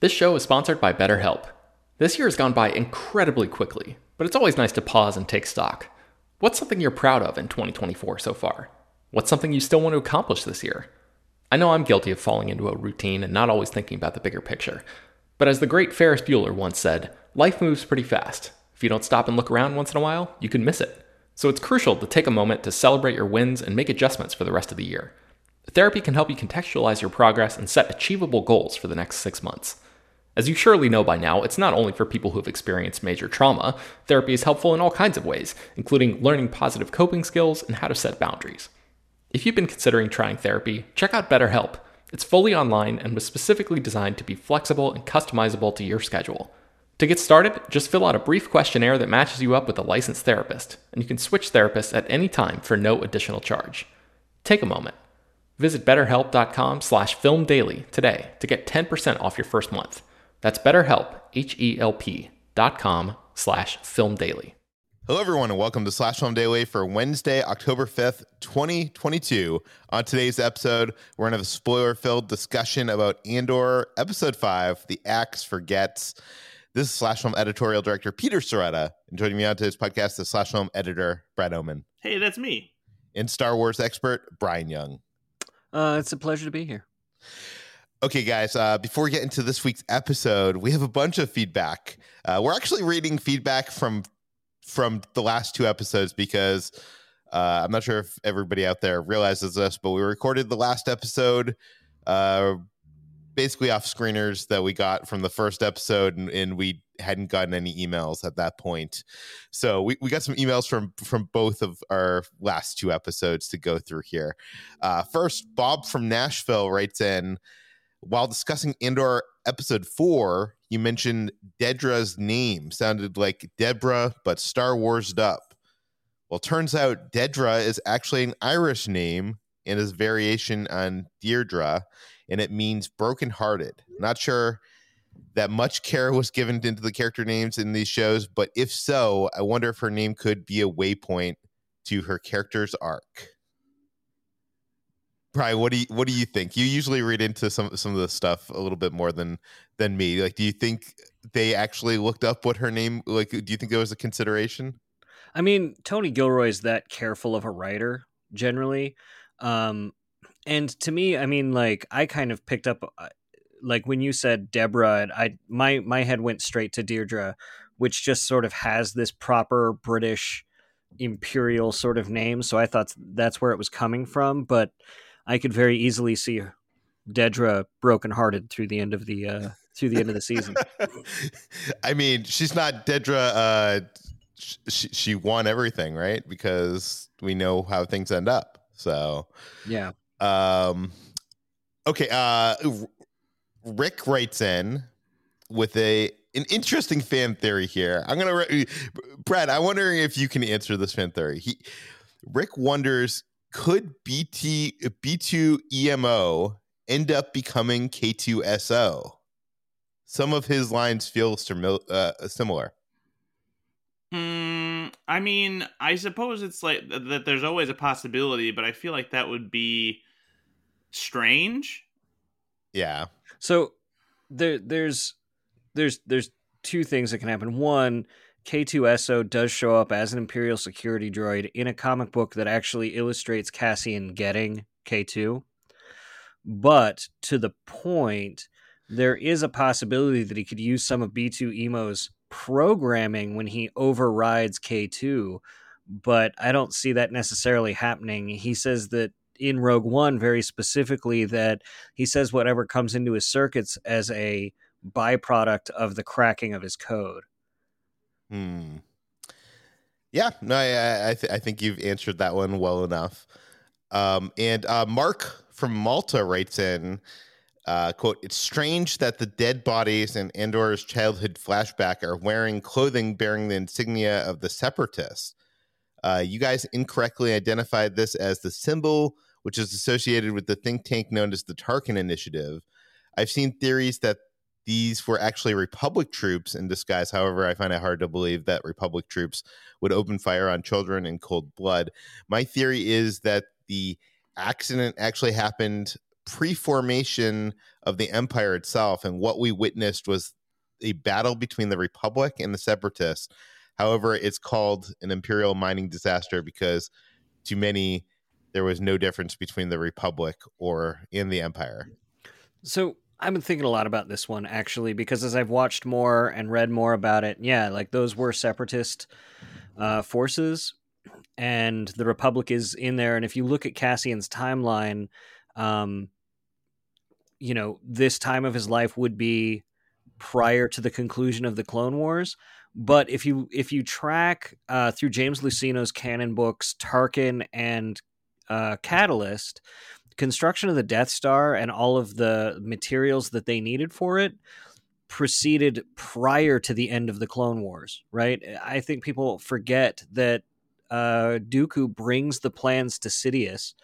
This show is sponsored by BetterHelp. This year has gone by incredibly quickly, but it's always nice to pause and take stock. What's something you're proud of in 2024 so far? What's something you still want to accomplish this year? I know I'm guilty of falling into a routine and not always thinking about the bigger picture. But as the great Ferris Bueller once said, life moves pretty fast. If you don't stop and look around once in a while, you can miss it. So it's crucial to take a moment to celebrate your wins and make adjustments for the rest of the year. Therapy can help you contextualize your progress and set achievable goals for the next six months. As you surely know by now, it's not only for people who have experienced major trauma. Therapy is helpful in all kinds of ways, including learning positive coping skills and how to set boundaries. If you've been considering trying therapy, check out BetterHelp. It's fully online and was specifically designed to be flexible and customizable to your schedule. To get started, just fill out a brief questionnaire that matches you up with a licensed therapist, and you can switch therapists at any time for no additional charge. Take a moment. Visit betterhelp.com slash filmdaily today to get 10% off your first month. That's betterhelp, H-E-L-P dot com slash filmdaily. Hello, everyone, and welcome to Slash Film Daily for Wednesday, October 5th, 2022. On today's episode, we're going to have a spoiler filled discussion about Andor Episode 5 The Axe Forgets. This is Slash Film editorial director Peter Sciretta. And joining me on today's podcast is Slash Film editor Brad Oman. Hey, that's me. And Star Wars expert Bryan Young. Uh, it's a pleasure to be here. Okay, guys, uh, before we get into this week's episode, we have a bunch of feedback. Uh, we're actually reading feedback from from the last two episodes because uh, I'm not sure if everybody out there realizes this, but we recorded the last episode uh, basically off screeners that we got from the first episode, and, and, we hadn't gotten any emails at that point. So we, we got some emails from from both of our last two episodes to go through here. Uh, first, Bob from Nashville writes in while discussing Andor episode four, you mentioned Dedra's name sounded like Deborah, but Star Warsed up. Well, turns out Dedra is actually an Irish name and is variation on Deirdre, and it means brokenhearted. Not sure that much care was given into the character names in these shows, but if so, I wonder if her name could be a waypoint to her character's arc. Bryan, what do you what do you think? You usually read into some some of the stuff a little bit more than than me. Like, do you think they actually looked up what her name? Like, do you think there was a consideration? I mean, Tony Gilroy is that careful of a writer generally, um, and to me, I mean, like I kind of picked up, uh, like when you said Deborah, I my my head went straight to Deirdre, which just sort of has this proper British imperial sort of name. So I thought that's where it was coming from, but I could very easily see Dedra brokenhearted through the end of the uh, through the end of the season. I mean, she's not Dedra. Uh, she, she won everything, right? Because we know how things end up. So yeah. Um. Okay. Uh, Rick writes in with a an interesting fan theory here. I'm gonna, Brad. I'm wondering if you can answer this fan theory. He, Rick wonders, could BT B2 EMO end up becoming K2SO? Some of his lines feel uh, similar. Mm, I mean, I suppose it's like that. There's always a possibility, but I feel like that would be strange. Yeah. So there, there's, there's, there's two things that can happen. One, K2SO does show up as an Imperial security droid in a comic book that actually illustrates Cassian getting K2. But to the point, there is a possibility that he could use some of B2EMO's programming when he overrides K2, but I don't see that necessarily happening. He says that in Rogue One, very specifically, that he says whatever comes into his circuits as a byproduct of the cracking of his code. Hmm. Yeah, no, I I, th- I think you've answered that one well enough. Um, and uh, Mark from Malta writes in uh, quote, it's strange that the dead bodies in Andor's childhood flashback are wearing clothing bearing the insignia of the separatists. Uh, you guys incorrectly identified this as the symbol, which is associated with the think tank known as the Tarkin Initiative. I've seen theories that these were actually Republic troops in disguise. However, I find it hard to believe that Republic troops would open fire on children in cold blood. My theory is that the accident actually happened pre-formation of the empire itself and what we witnessed was a battle between the republic and the separatists however it's called an imperial mining disaster because to many there was no difference between the republic or in the empire so i've been thinking a lot about this one actually because as i've watched more and read more about it yeah like those were separatist uh, forces and the republic is in there and if you look at cassian's timeline um, you know this time of his life would be prior to the conclusion of the Clone Wars. But if you if you track uh, through James Luceno's canon books, Tarkin and uh, Catalyst, construction of the Death Star and all of the materials that they needed for it proceeded prior to the end of the Clone Wars. Right? I think people forget that uh, Dooku brings the plans to Sidious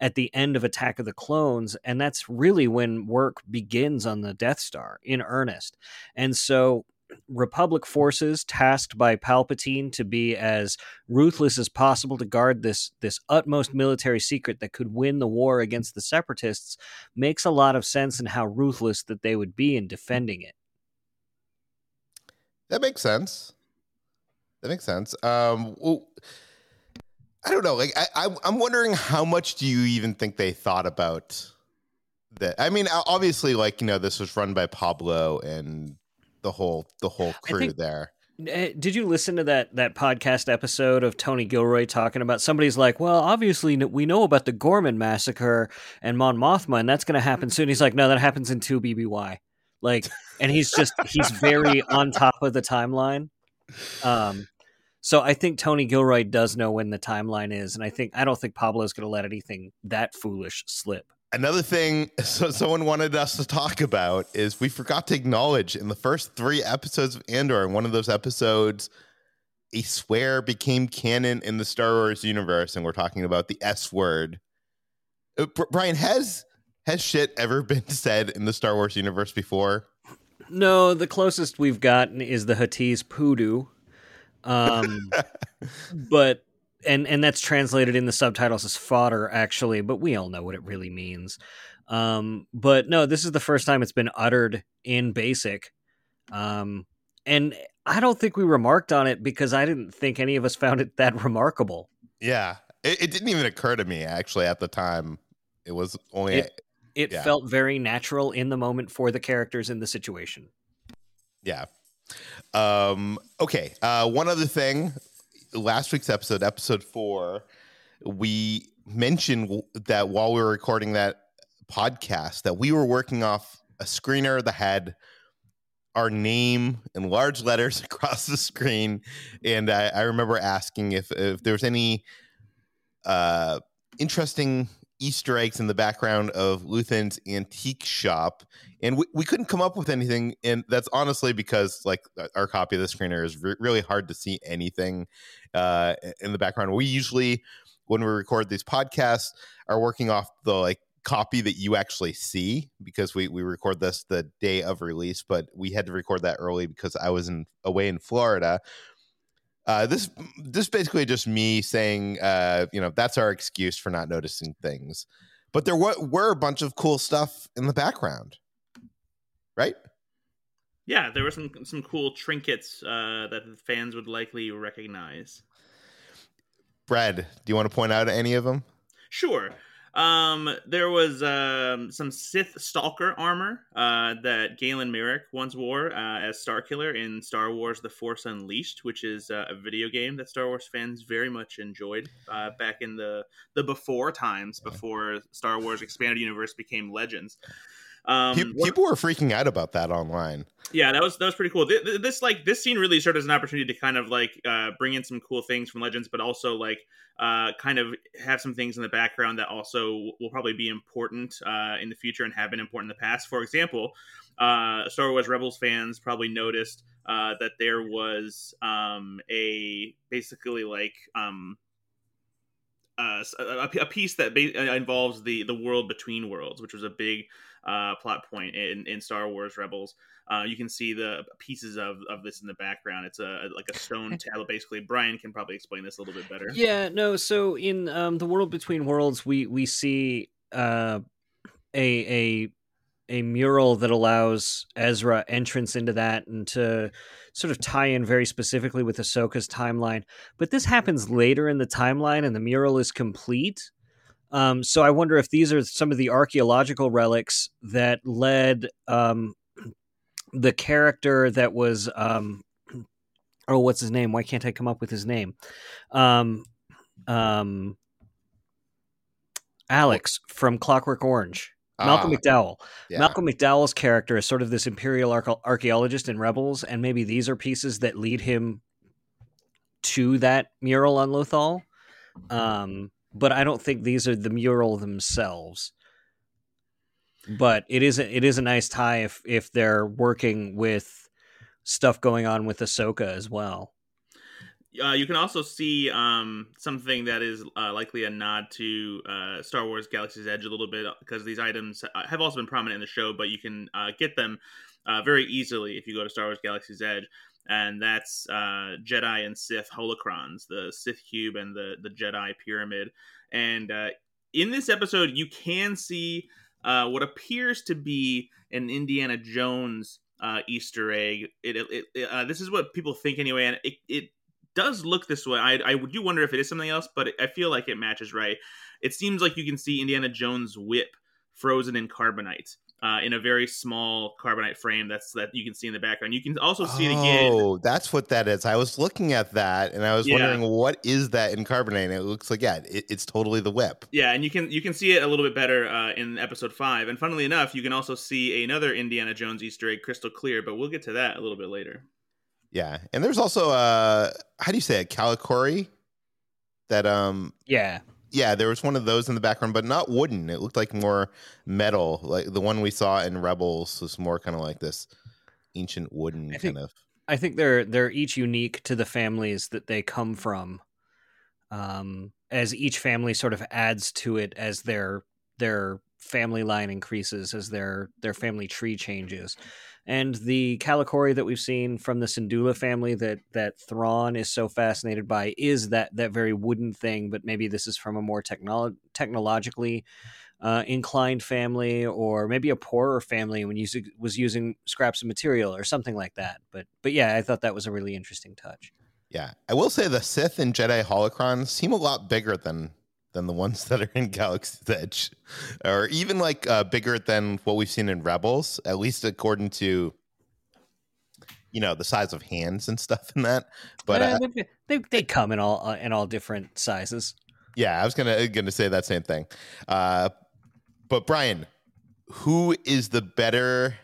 at the end of Attack of the Clones, and that's really when work begins on the Death Star in earnest. And so Republic forces tasked by Palpatine to be as ruthless as possible to guard this this utmost military secret that could win the war against the separatists makes a lot of sense in how ruthless that they would be in defending it. That makes sense. That makes sense. Um, well, I don't know. Like I, I am wondering how much do you even think they thought about that? I mean, obviously, like you know, this was run by Pablo and the whole the whole crew think, there. Eh, did you listen to that that podcast episode of Tony Gilroy talking about somebody's like, well, obviously we know about the Ghorman massacre and Mon Mothma, and that's going to happen soon. He's like, no, that happens in two BBY. Like, and he's just he's very on top of the timeline. Um, so I think Tony Gilroy does know when the timeline is, and I think I don't think Pablo's going to let anything that foolish slip. Another thing so someone wanted us to talk about is we forgot to acknowledge in the first three episodes of Andor, in one of those episodes, a swear became canon in the Star Wars universe, and we're talking about the S word. Uh, Bryan, has has shit ever been said in the Star Wars universe before? No, the closest we've gotten is the Huttese poodoo. Um, but and and that's translated in the subtitles as fodder actually, but we all know what it really means. Um, but no, this is the first time it's been uttered in basic. Um, and I don't think we remarked on it because I didn't think any of us found it that remarkable. Yeah, it, it didn't even occur to me actually at the time. It was only it, it yeah. felt very natural in the moment for the characters in the situation. Yeah, um, okay. Uh, one other thing. Last week's episode, episode four, we mentioned that while we were recording that podcast, that we were working off a screener that had our name in large letters across the screen, and I, I remember asking if if there was any uh, interesting Easter eggs in the background of Luthen's antique shop, and we, we couldn't come up with anything. And that's honestly because like our copy of the screener is re- really hard to see anything uh, in the background. We usually, when we record these podcasts, are working off the like copy that you actually see because we we record this the day of release, but we had to record that early because I was in away in Florida. Uh, this this basically just me saying, uh, you know, that's our excuse for not noticing things. But there were, were a bunch of cool stuff in the background, right? Yeah, there were some some cool trinkets uh, that the fans would likely recognize. Brad, do you want to point out any of them? Sure. Um, there was um, some Sith Stalker armor uh, that Galen Marek once wore uh, as Starkiller in Star Wars: The Force Unleashed, which is uh, a video game that Star Wars fans very much enjoyed uh, back in the the before times, before Star Wars Expanded Universe became Legends. Um, people, people were freaking out about that online. Yeah, that was that was pretty cool. This, this like this scene really served as an opportunity to kind of like uh, bring in some cool things from Legends, but also like uh, kind of have some things in the background that also will probably be important uh, in the future and have been important in the past. For example, uh, Star Wars Rebels fans probably noticed uh, that there was um, a basically like um, uh, a, a, piece that ba- involves the the world between worlds, which was a big uh, plot point in, in Star Wars Rebels. Uh, you can see the pieces of, of this in the background. It's a, like a stone tablet, basically. Bryan can probably explain this a little bit better. Yeah, no. So in um, the world between worlds, we we see uh, a a a mural that allows Ezra entrance into that and to sort of tie in very specifically with Ahsoka's timeline. But this happens later in the timeline, and the mural is complete. Um, so I wonder if these are some of the archaeological relics that led um, the character that was um, oh, what's his name? Why can't I come up with his name? Um, um, Alex from Clockwork Orange. Malcolm ah, McDowell. Yeah. Malcolm McDowell's character is sort of this imperial archaeologist in Rebels, and maybe these are pieces that lead him to that mural on Lothal. Um, but I don't think these are the mural themselves. But it is a, it is a nice tie if if they're working with stuff going on with Ahsoka as well. Uh, you can also see um, something that is uh, likely a nod to uh, Star Wars Galaxy's Edge a little bit because these items uh, have also been prominent in the show, but you can uh, get them uh, very easily if you go to Star Wars Galaxy's Edge. And that's uh, Jedi and Sith holocrons, the Sith cube and the the Jedi pyramid. And uh, in this episode, you can see uh, what appears to be an Indiana Jones Easter egg. It, it, it this is what people think anyway, and it, it does look this way. I, I do wonder if it is something else, but I feel like it matches right. It seems like you can see Indiana Jones' whip frozen in carbonite. Uh, in a very small carbonite frame that's that you can see in the background. You can also see it again. Oh, that's what that is. I was looking at that and I was yeah. wondering what is that in carbonite. And it looks like yeah, it, it's totally the whip. Yeah, and you can you can see it a little bit better uh, in episode five. And funnily enough, you can also see another Indiana Jones Easter egg, crystal clear. But we'll get to that a little bit later. Yeah, and there's also uh, how do you say it, Kalikori? That um, yeah, yeah, there was one of those in the background, but not wooden. It looked like more metal. Like the one we saw in Rebels was more kind of like this ancient wooden think, kind of. I think they're they're each unique to the families that they come from. Um, as each family sort of adds to it as their their family line increases, as their their family tree changes and the Kalikori that we've seen from the Syndulla family that that Thrawn is so fascinated by is that that very wooden thing, but maybe this is from a more technolo- technologically uh, inclined family, or maybe a poorer family when you was using scraps of material or something like that. But but yeah, I thought that was a really interesting touch. Yeah, I will say the Sith and Jedi holocrons seem a lot bigger than than the ones that are in Galaxy's Edge, or even like uh, bigger than what we've seen in Rebels, at least according to you know the size of hands and stuff in that. But uh, they, they, they come in all uh, in all different sizes. Yeah, I was gonna gonna say that same thing. Uh, but Bryan, who is the better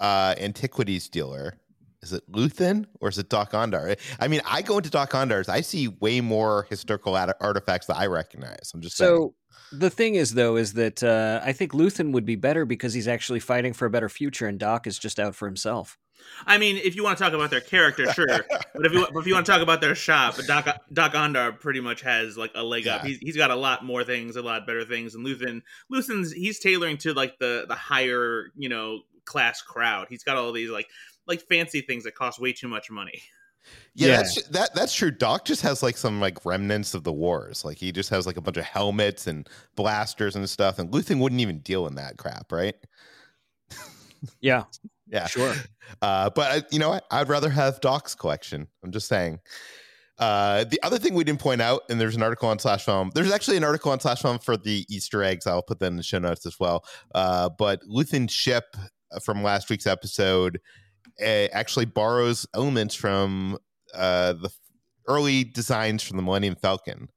uh, antiquities dealer. Is it Luthen or is it Dok-Ondar? I mean, I go into Dok-Ondar's, I see way more historical art- artifacts that I recognize. I'm just saying. So the thing is, though, is that uh, I think Luthen would be better because he's actually fighting for a better future, and Doc is just out for himself. I mean, if you want to talk about their character, sure. but if you if you want to talk about their shop, Doc Dok-Ondar pretty much has like a leg up. He's he's got a lot more things, a lot better things. And Luthen, Luthen's he's tailoring to like the the higher you know class crowd. He's got all these like like fancy things that cost way too much money. Yeah, Yeah. That's, that that's true. Doc just has like some like remnants of the wars. Like he just has like a bunch of helmets and blasters and stuff. And Luthen wouldn't even deal in that crap, right? Yeah, Yeah, sure. Uh, but I, you know what? I'd rather have Doc's collection. I'm just saying. Uh, the other thing we didn't point out, and there's an article on Slash Film. There's actually an article on Slash Film for the Easter eggs. I'll put that in the show notes as well. Uh, but Luthen Ship uh, from last week's episode uh, actually borrows elements from uh, the early designs from the Millennium Falcon.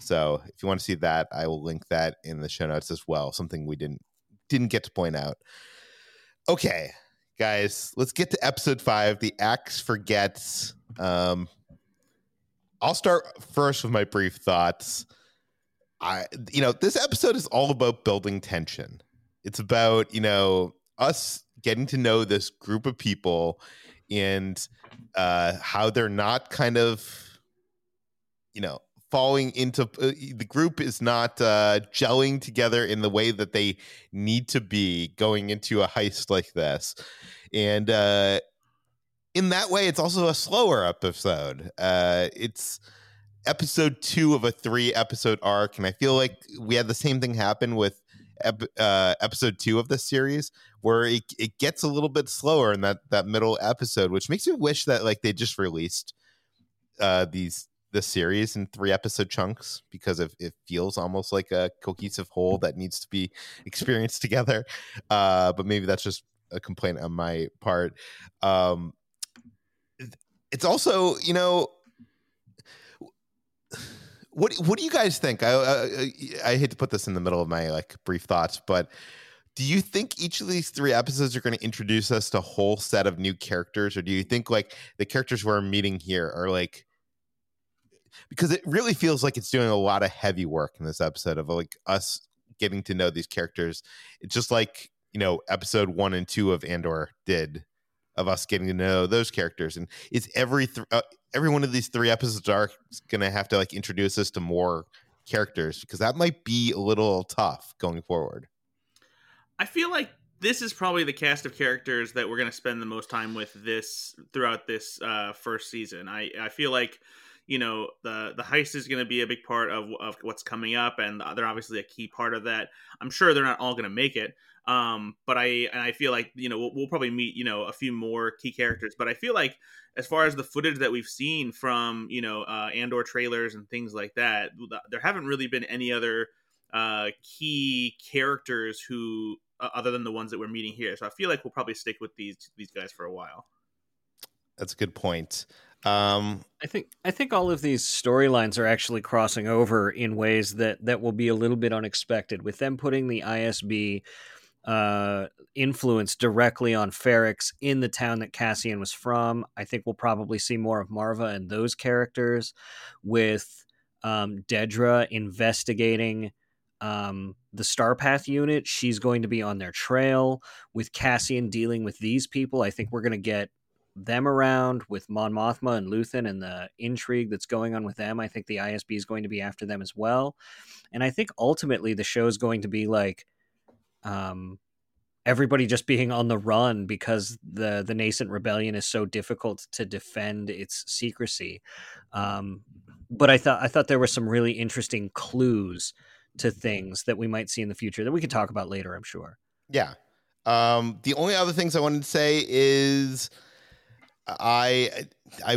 So if you want to see that, I will link that in the show notes as well. Something we didn't didn't get to point out. Okay, guys, let's get to episode five. The axe forgets. Um, I'll start first with my brief thoughts. I, you know, this episode is all about building tension. It's about you know us getting to know this group of people and uh, how they're not kind of, you know, falling into uh, the group is not uh, gelling together in the way that they need to be going into a heist like this, and uh, in that way, it's also a slower episode. Uh, it's episode two of a three episode arc, and I feel like we had the same thing happen with ep- uh, episode two of this series, where it, it gets a little bit slower in that that middle episode, which makes me wish that like they just released uh, these the series in three episode chunks because it, it feels almost like a cohesive whole that needs to be experienced together. Uh, but maybe that's just a complaint on my part. Um, it's also, you know, what what do you guys think? I, I I hate to put this in the middle of my like brief thoughts, but do you think each of these three episodes are going to introduce us to a whole set of new characters, or do you think like the characters we're meeting here are like because it really feels like it's doing a lot of heavy work in this episode of like us getting to know these characters. It's just like you know episode one and two of Andor did of us getting to know those characters, and is every th- uh, every one of these three episodes are going to have to like introduce us to more characters because that might be a little tough going forward. I feel like this is probably the cast of characters that we're going to spend the most time with this throughout this uh, first season. I I feel like you know the the heist is going to be a big part of of what's coming up, and they're obviously a key part of that. I'm sure they're not all going to make it, um, but I and I feel like you know we'll, we'll probably meet you know a few more key characters. But I feel like as far as the footage that we've seen from you know uh, Andor trailers and things like that, there haven't really been any other uh, key characters who uh, other than the ones that we're meeting here. So I feel like we'll probably stick with these these guys for a while. That's a good point. Um, I think I think all of these storylines are actually crossing over in ways that that will be a little bit unexpected. With them putting the ISB uh, influence directly on Ferrix in the town that Cassian was from, I think we'll probably see more of Marva and those characters. With um, Dedra investigating um, the Starpath unit, she's going to be on their trail. With Cassian dealing with these people, I think we're going to get them around with Mon Mothma and Luthen and the intrigue that's going on with them. I think the ISB is going to be after them as well. And I think ultimately the show is going to be like um, everybody just being on the run because the the nascent rebellion is so difficult to defend its secrecy. Um, but I thought I thought there were some really interesting clues to things that we might see in the future that we could talk about later. I'm sure. yeah. Um, the only other things I wanted to say is I I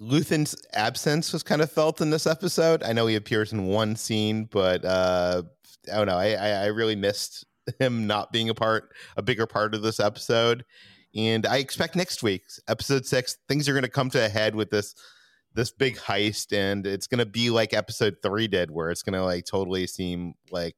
Luthen's absence was kind of felt in this episode. I know he appears in one scene, but uh, I don't know. I, I I really missed him not being a part, a bigger part of this episode. And I expect next week's episode six, things are going to come to a head with this this big heist, and it's going to be like episode three did, where it's going to like totally seem like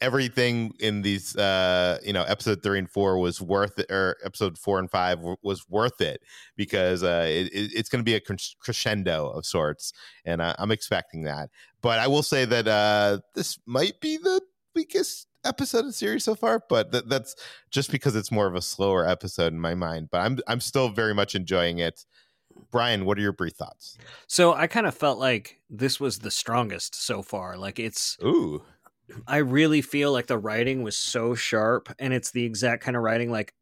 everything in these uh you know episode three and four was worth it or episode four and five w- was worth it because uh it, it- it's going to be a crescendo of sorts and I, i'm expecting that. But i will say that uh this might be the weakest episode of the series so far but th- that's just because it's more of a slower episode in my mind but i'm i'm still very much enjoying it bryan what are your brief thoughts So I kind of felt like this was the strongest so far. Like it's ooh I really feel like the writing was so sharp and it's the exact kind of writing like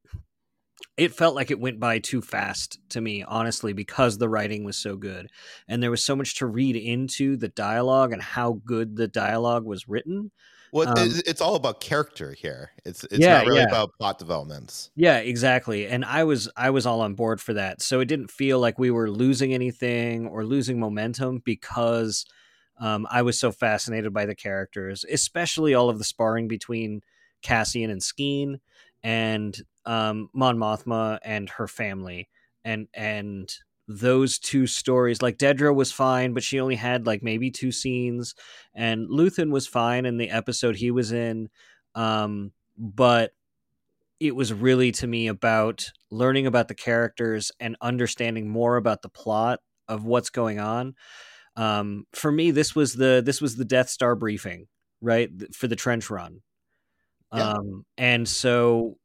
it felt like it went by too fast to me honestly because the writing was so good and there was so much to read into the dialogue and how good the dialogue was written. Well Um, it's, it's all about character here it's it's Yeah, not really yeah. about plot developments Yeah, exactly. And I was I was all on board for that. So it didn't feel like we were losing anything or losing momentum because um, I was so fascinated by the characters, especially all of the sparring between Cassian and Skeen and um, Mon Mothma and her family. And and those two stories, like Dedra was fine, but she only had like maybe two scenes, and Luthen was fine in the episode he was in. Um, but it was really to me about learning about the characters and understanding more about the plot of what's going on. Um, for me, this was the this was the Death Star briefing, right, for the trench run. Yeah. Um, and so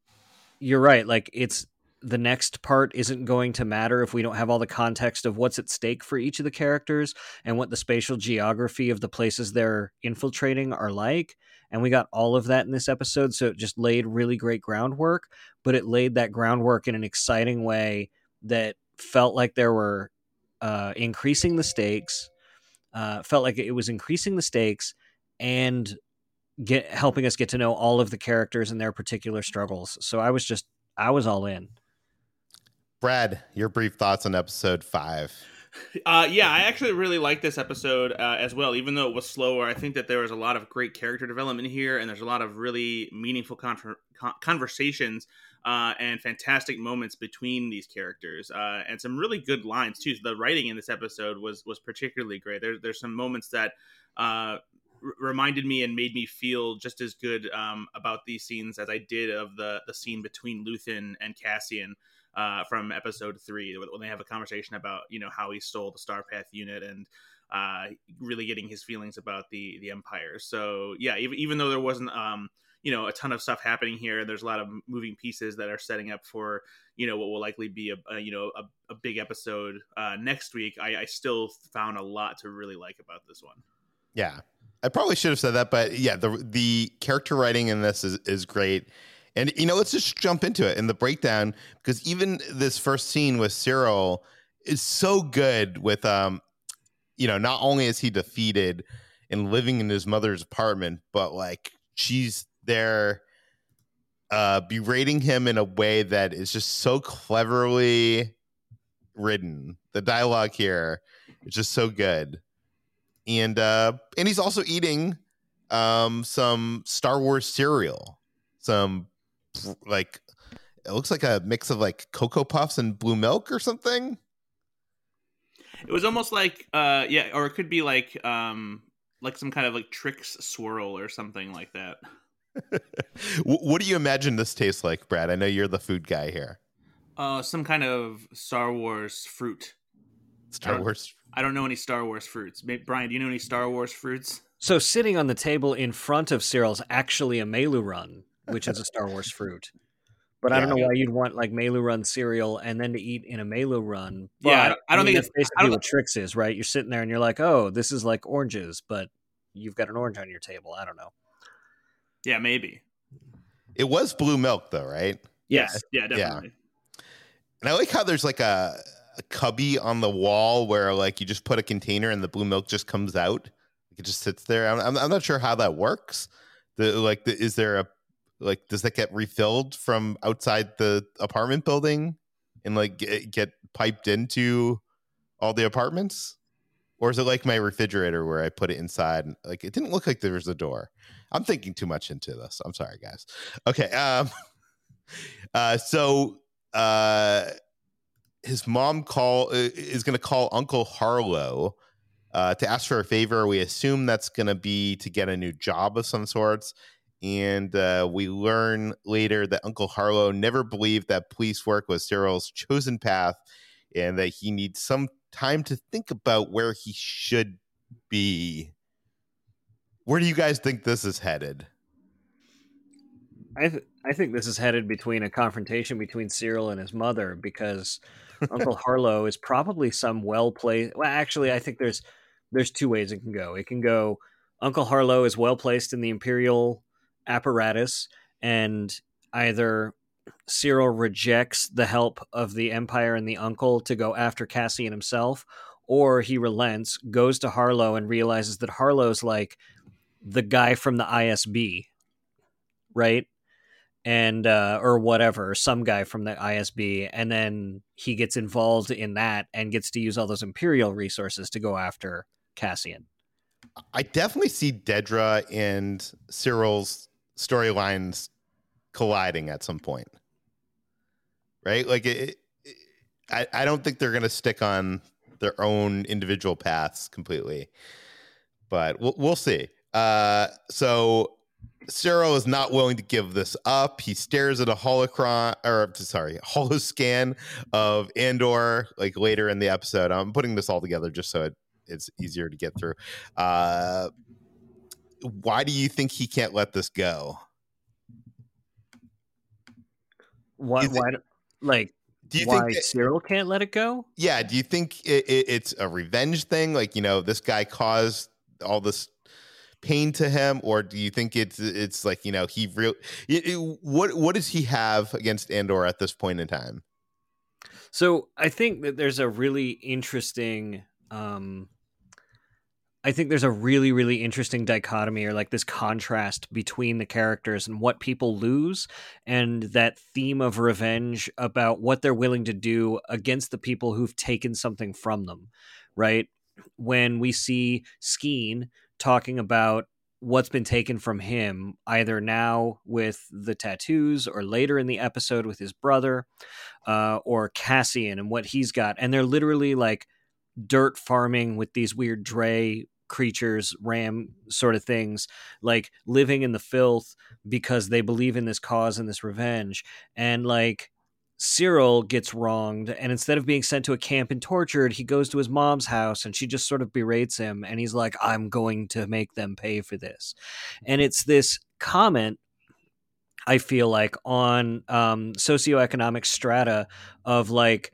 you're right. Like it's the next part isn't going to matter if we don't have all the context of what's at stake for each of the characters and what the spatial geography of the places they're infiltrating are like. And we got all of that in this episode. So it just laid really great groundwork, but it laid that groundwork in an exciting way that felt like there were uh, increasing the stakes, uh, felt like it was increasing the stakes and get helping us get to know all of the characters and their particular struggles. So I was just, I was all in. Brad your brief thoughts on episode five Uh, yeah, I actually really liked this episode uh, as well. Even though it was slower, I think that there was a lot of great character development here, and there's a lot of really meaningful con- con- conversations uh, and fantastic moments between these characters, uh, and some really good lines too. The writing in this episode was was particularly great. There, there's some moments that. Uh, r- reminded me and made me feel just as good um, about these scenes as I did of the the scene between Luthen and Cassian uh, from episode three when they have a conversation about you know how he stole the Starpath unit and uh, really getting his feelings about the the Empire. So yeah, even even though there wasn't um, you know a ton of stuff happening here, there's a lot of moving pieces that are setting up for you know what will likely be a, a you know a, a big episode uh, next week. I, I still found a lot to really like about this one. Yeah. I probably should have said that, but yeah, the the character writing in this is, is great. And you know, let's just jump into it in the breakdown because even this first scene with Syril is so good with um you know, not only is he defeated and living in his mother's apartment, but like she's there uh berating him in a way that is just so cleverly written. The dialogue here is just so good and uh and he's also eating um some Star Wars cereal, some like it looks like a mix of like cocoa puffs and blue milk or something. It was almost like uh yeah, or it could be like um like some kind of like Trix swirl or something like that. What do you imagine this tastes like, Brad? I know you're the food guy here. Uh, some kind of Star Wars fruit. Star Uh, Wars. I don't know any Star Wars fruits. May- Bryan, do you know any Star Wars fruits? So sitting on the table in front of Syril's actually a Meiloorun, which is a Star Wars fruit. But I don't know Yeah. why you'd want like Meiloorun cereal and then to eat in a Meiloorun. Yeah, I don't- I don't mean, think that's it's- I basically don't what Trix is, right? You're sitting there and you're like, oh, this is like oranges, but you've got an orange on your table. I don't know. Yeah, maybe. It was blue milk though, right? Yes. Yeah, Yeah. definitely. And I like how there's like a, a cubby on the wall where like you just put a container and the blue milk just comes out. It just sits there. I'm, I'm, I'm not sure how that works. The like, the, is there a like does that get refilled from outside the apartment building and like get, get piped into all the apartments? Or is it like my refrigerator where I put it inside? and, Like it didn't look like there was a door. I'm thinking too much into this. I'm sorry, guys. Okay. Um. Uh. So. Uh. His mom call uh, is going to call Uncle Harlow uh, to ask for a favor. We assume that's going to be to get a new job of some sorts. And uh, we learn later that Uncle Harlow never believed that police work was Syril's chosen path, and that he needs some time to think about where he should be. Where do you guys think this is headed? I th- I think this is headed between a confrontation between Syril and his mother because Uncle Harlow is probably some well placed. Well, actually, I think there's there's two ways it can go. It can go Uncle Harlow is well placed in the imperial apparatus, and either Syril rejects the help of the Empire and the uncle to go after Cassian himself, or he relents, goes to Harlow, and realizes that Harlow's like the guy from the ISB, right? and uh, or whatever, some guy from the ISB, and then he gets involved in that and gets to use all those Imperial resources to go after Cassian. I definitely see Dedra and Syril's storylines colliding at some point, right? Like, it, it, I I don't think they're going to stick on their own individual paths completely, but we'll we'll see. Uh, so Syril is not willing to give this up. He stares at a holocron or sorry, holoscan of Andor like later in the episode. I'm putting this all together just so it, it's easier to get through. Uh, why do you think he can't let this go? Why? why? Like, do you why think it, Syril can't let it go? Yeah. Do you think it, it, it's a revenge thing? Like, you know, this guy caused all this pain to him, or do you think it's it's like you know he real? It, it, what what does he have against Andor at this point in time? So I think that there's a really interesting. Um, I think there's a really, really interesting dichotomy or like this contrast between the characters and what people lose and that theme of revenge about what they're willing to do against the people who've taken something from them, right? When we see Skeen talking about what's been taken from him, either now with the tattoos or later in the episode with his brother, uh, or Cassian and what he's got. And they're literally like dirt farming with these weird Dre creatures, ram sort of things, like living in the filth because they believe in this cause and this revenge. And like, Syril gets wronged, and instead of being sent to a camp and tortured, he goes to his mom's house and she just sort of berates him. And he's like, I'm going to make them pay for this. And it's this comment, I feel like, on um, socioeconomic strata of like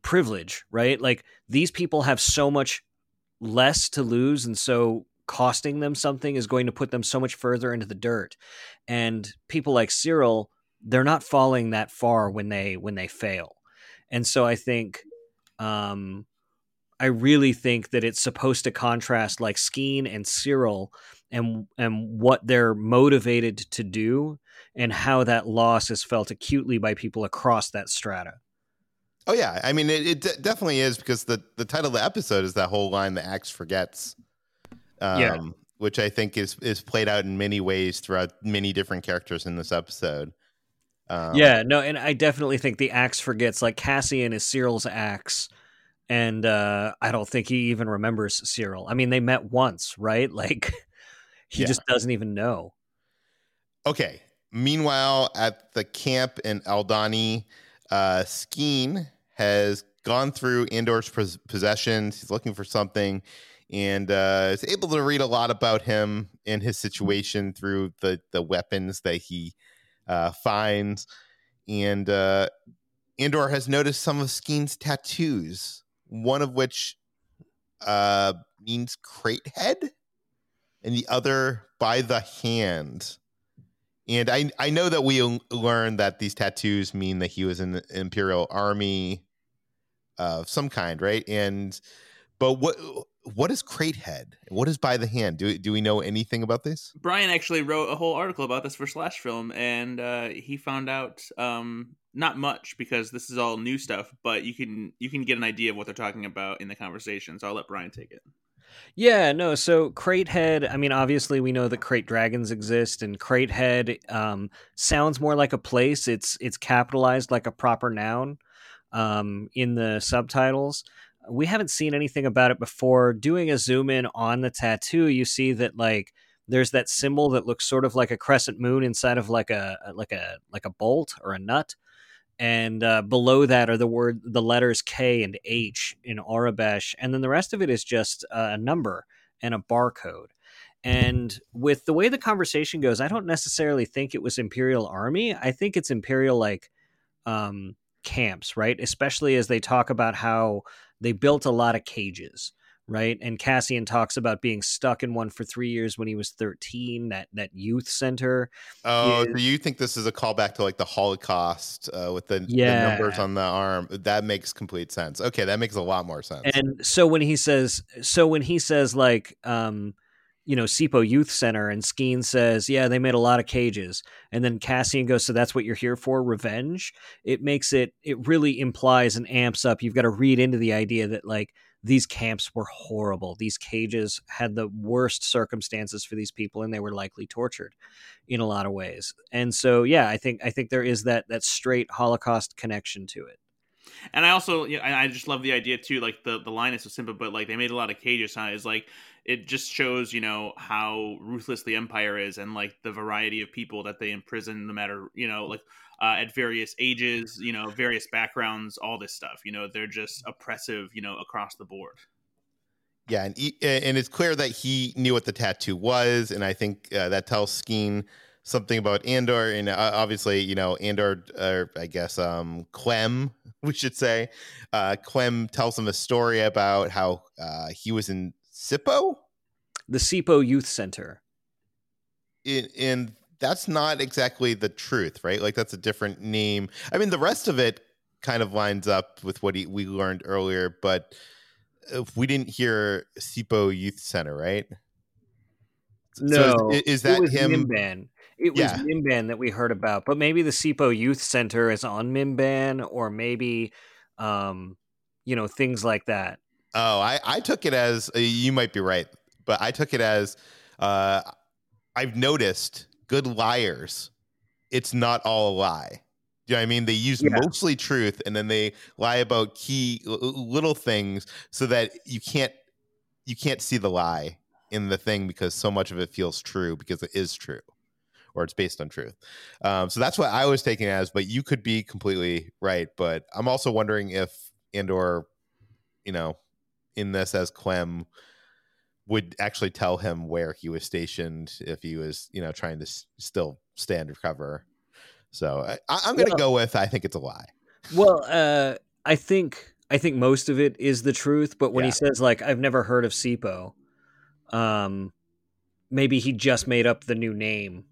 privilege, right? Like these people have so much less to lose. And so costing them something is going to put them so much further into the dirt. And people like syril they're not falling that far when they when they fail and so i think um i really think that it's supposed to contrast like skeen and syril and and what they're motivated to do and how that loss is felt acutely by people across that strata oh yeah i mean it, it definitely is because the the title of the episode is that whole line the axe forgets um, yeah which I think is is played out in many ways throughout many different characters in this episode. Um, yeah, no, and I definitely think the axe forgets. Like Cassian is Syril's axe, and uh, I don't think he even remembers Syril. I mean, they met once, right? Like he yeah. just doesn't even know. Okay. Meanwhile, at the camp in Aldhani, uh, Skeen has gone through Andor's possessions. He's looking for something and uh, is able to read a lot about him and his situation through the the weapons that he uh, finds. And uh, Andor has noticed some of Skeen's tattoos, one of which uh, means crate head, and the other by the hand. And I I know that we learned that these tattoos mean that he was in the Imperial Army of some kind, right? And but what what is crate head? What is by the hand? Do do we know anything about this? Bryan actually wrote a whole article about this for Slash Film, and uh, he found out um, not much because this is all new stuff. But you can you can get an idea of what they're talking about in the conversation. So I'll let Bryan take it. Yeah, no. So crate head. I mean, obviously we know that krayt dragons exist, and crate head um, sounds more like a place. It's it's capitalized like a proper noun um, in the subtitles we haven't seen anything about it before. Doing a zoom in on the tattoo, you see that like there's that symbol that looks sort of like a crescent moon inside of like a like a like a bolt or a nut and uh, below that are the word the letters K and H in Aurebesh, and then the rest of it is just a number and a barcode. And with the way the conversation goes, I don't necessarily think it was Imperial Army. I think it's Imperial like um, camps, right? Especially as they talk about how they built a lot of cages right? And Cassian talks about being stuck in one for three years when he was 13, that that youth center. Oh, is, so you think this is a callback to like the Holocaust uh, with the, yeah. the, numbers on the arm? That makes complete sense. Okay, that makes a lot more sense. And so when he says, so when he says like, um, you know, Sipo Youth Center, and Skeen says, "Yeah, they made a lot of cages," and then Cassian goes, "So that's what you're here for, revenge." It makes it, it really implies and amps up. You've got to read into the idea that like these camps were horrible. These cages had the worst circumstances for these people, and they were likely tortured in a lot of ways. And so, yeah, I think I think there is that that straight Holocaust connection to it. And I also, you know, I just love the idea too. Like the the line is so simple, but like they made a lot of cages. Huh? Is like it just shows, you know, how ruthless the empire is, and like the variety of people that they imprison, no matter, you know, like uh, at various ages, you know, various backgrounds, all this stuff. You know, they're just oppressive, you know, across the board. Yeah, and he, and it's clear that he knew what the tattoo was, and I think uh, that tells Skeen something about Andor, and uh, obviously, you know, Andor, or I guess um, Clem, we should say, uh, Clem tells him a story about how uh, he was in Sipo, the Sipo Youth Center, in, in that's not exactly the truth, right? Like that's a different name. I mean, the rest of it kind of lines up with what he, we learned earlier, but if we didn't hear Sipo Youth Center, right? No, so is, is, that him? Mimban. It was yeah. Mimban that we heard about, but maybe the Sipo Youth Center is on Mimban, or maybe, um, you know, things like that. Oh, I I took it as you might be right, but I took it as uh, I've noticed good liars, it's not all a lie. Do you know what I mean? They use yeah. mostly truth and then they lie about key little things so that you can't you can't see the lie in the thing because so much of it feels true because it is true or it's based on truth. Um, so that's what I was taking as, but you could be completely right. But I'm also wondering if Andor you know, in this as Clem would actually tell him where he was stationed if he was, you know, trying to s- still stay undercover. So I, am going to go with I think it's a lie. Well, uh, I think I think most of it is the truth, but when yeah. he says like I've never heard of Sipo, um, maybe he just made up the new name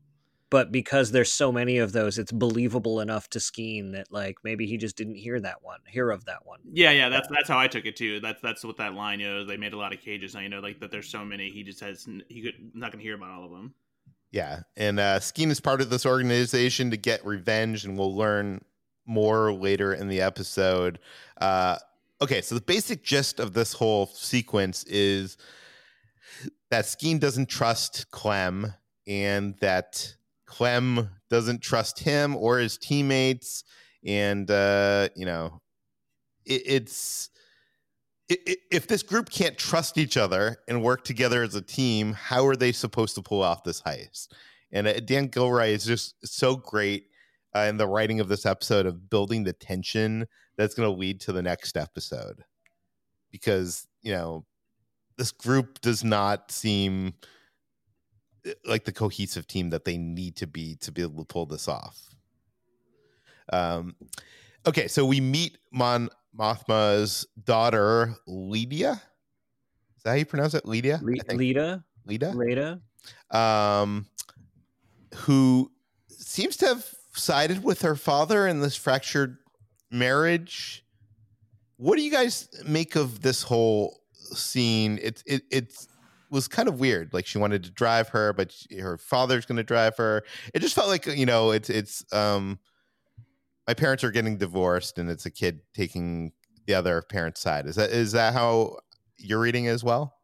but because there's so many of those it's believable enough to Skeen that like maybe he just didn't hear that one hear of that one. Yeah yeah that's that's how i took it too. That's that's what that line is. They made a lot of cages. Now you know like that there's so many he just has he could not gonna hear about all of them yeah and uh Skeen is part of this organization to get revenge and we'll learn more later in the episode. Uh okay so the basic gist of this whole sequence is that Skeen doesn't trust Clem and that Clem doesn't trust him or his teammates, and uh, you know, it, it's it, if this group can't trust each other and work together as a team, how are they supposed to pull off this heist? And uh, Dan Gilroy is just so great uh, in the writing of this episode of building the tension that's going to lead to the next episode, because you know this group does not seem like the cohesive team that they need to be to be able to pull this off. Um, okay, so we meet Mon Mothma's daughter, Lydia. Is that how you pronounce it? Lydia? Le- Leida. Leida. Leida. Um, who seems to have sided with her father in this fractured marriage. What do you guys make of this whole scene? It's it, it's was kind of weird. Like she wanted to drive her, but she, her father's going to drive her. It just felt like you know, it's it's um, my parents are getting divorced, and it's a kid taking the other parent's side. Is that is that how you're reading as well?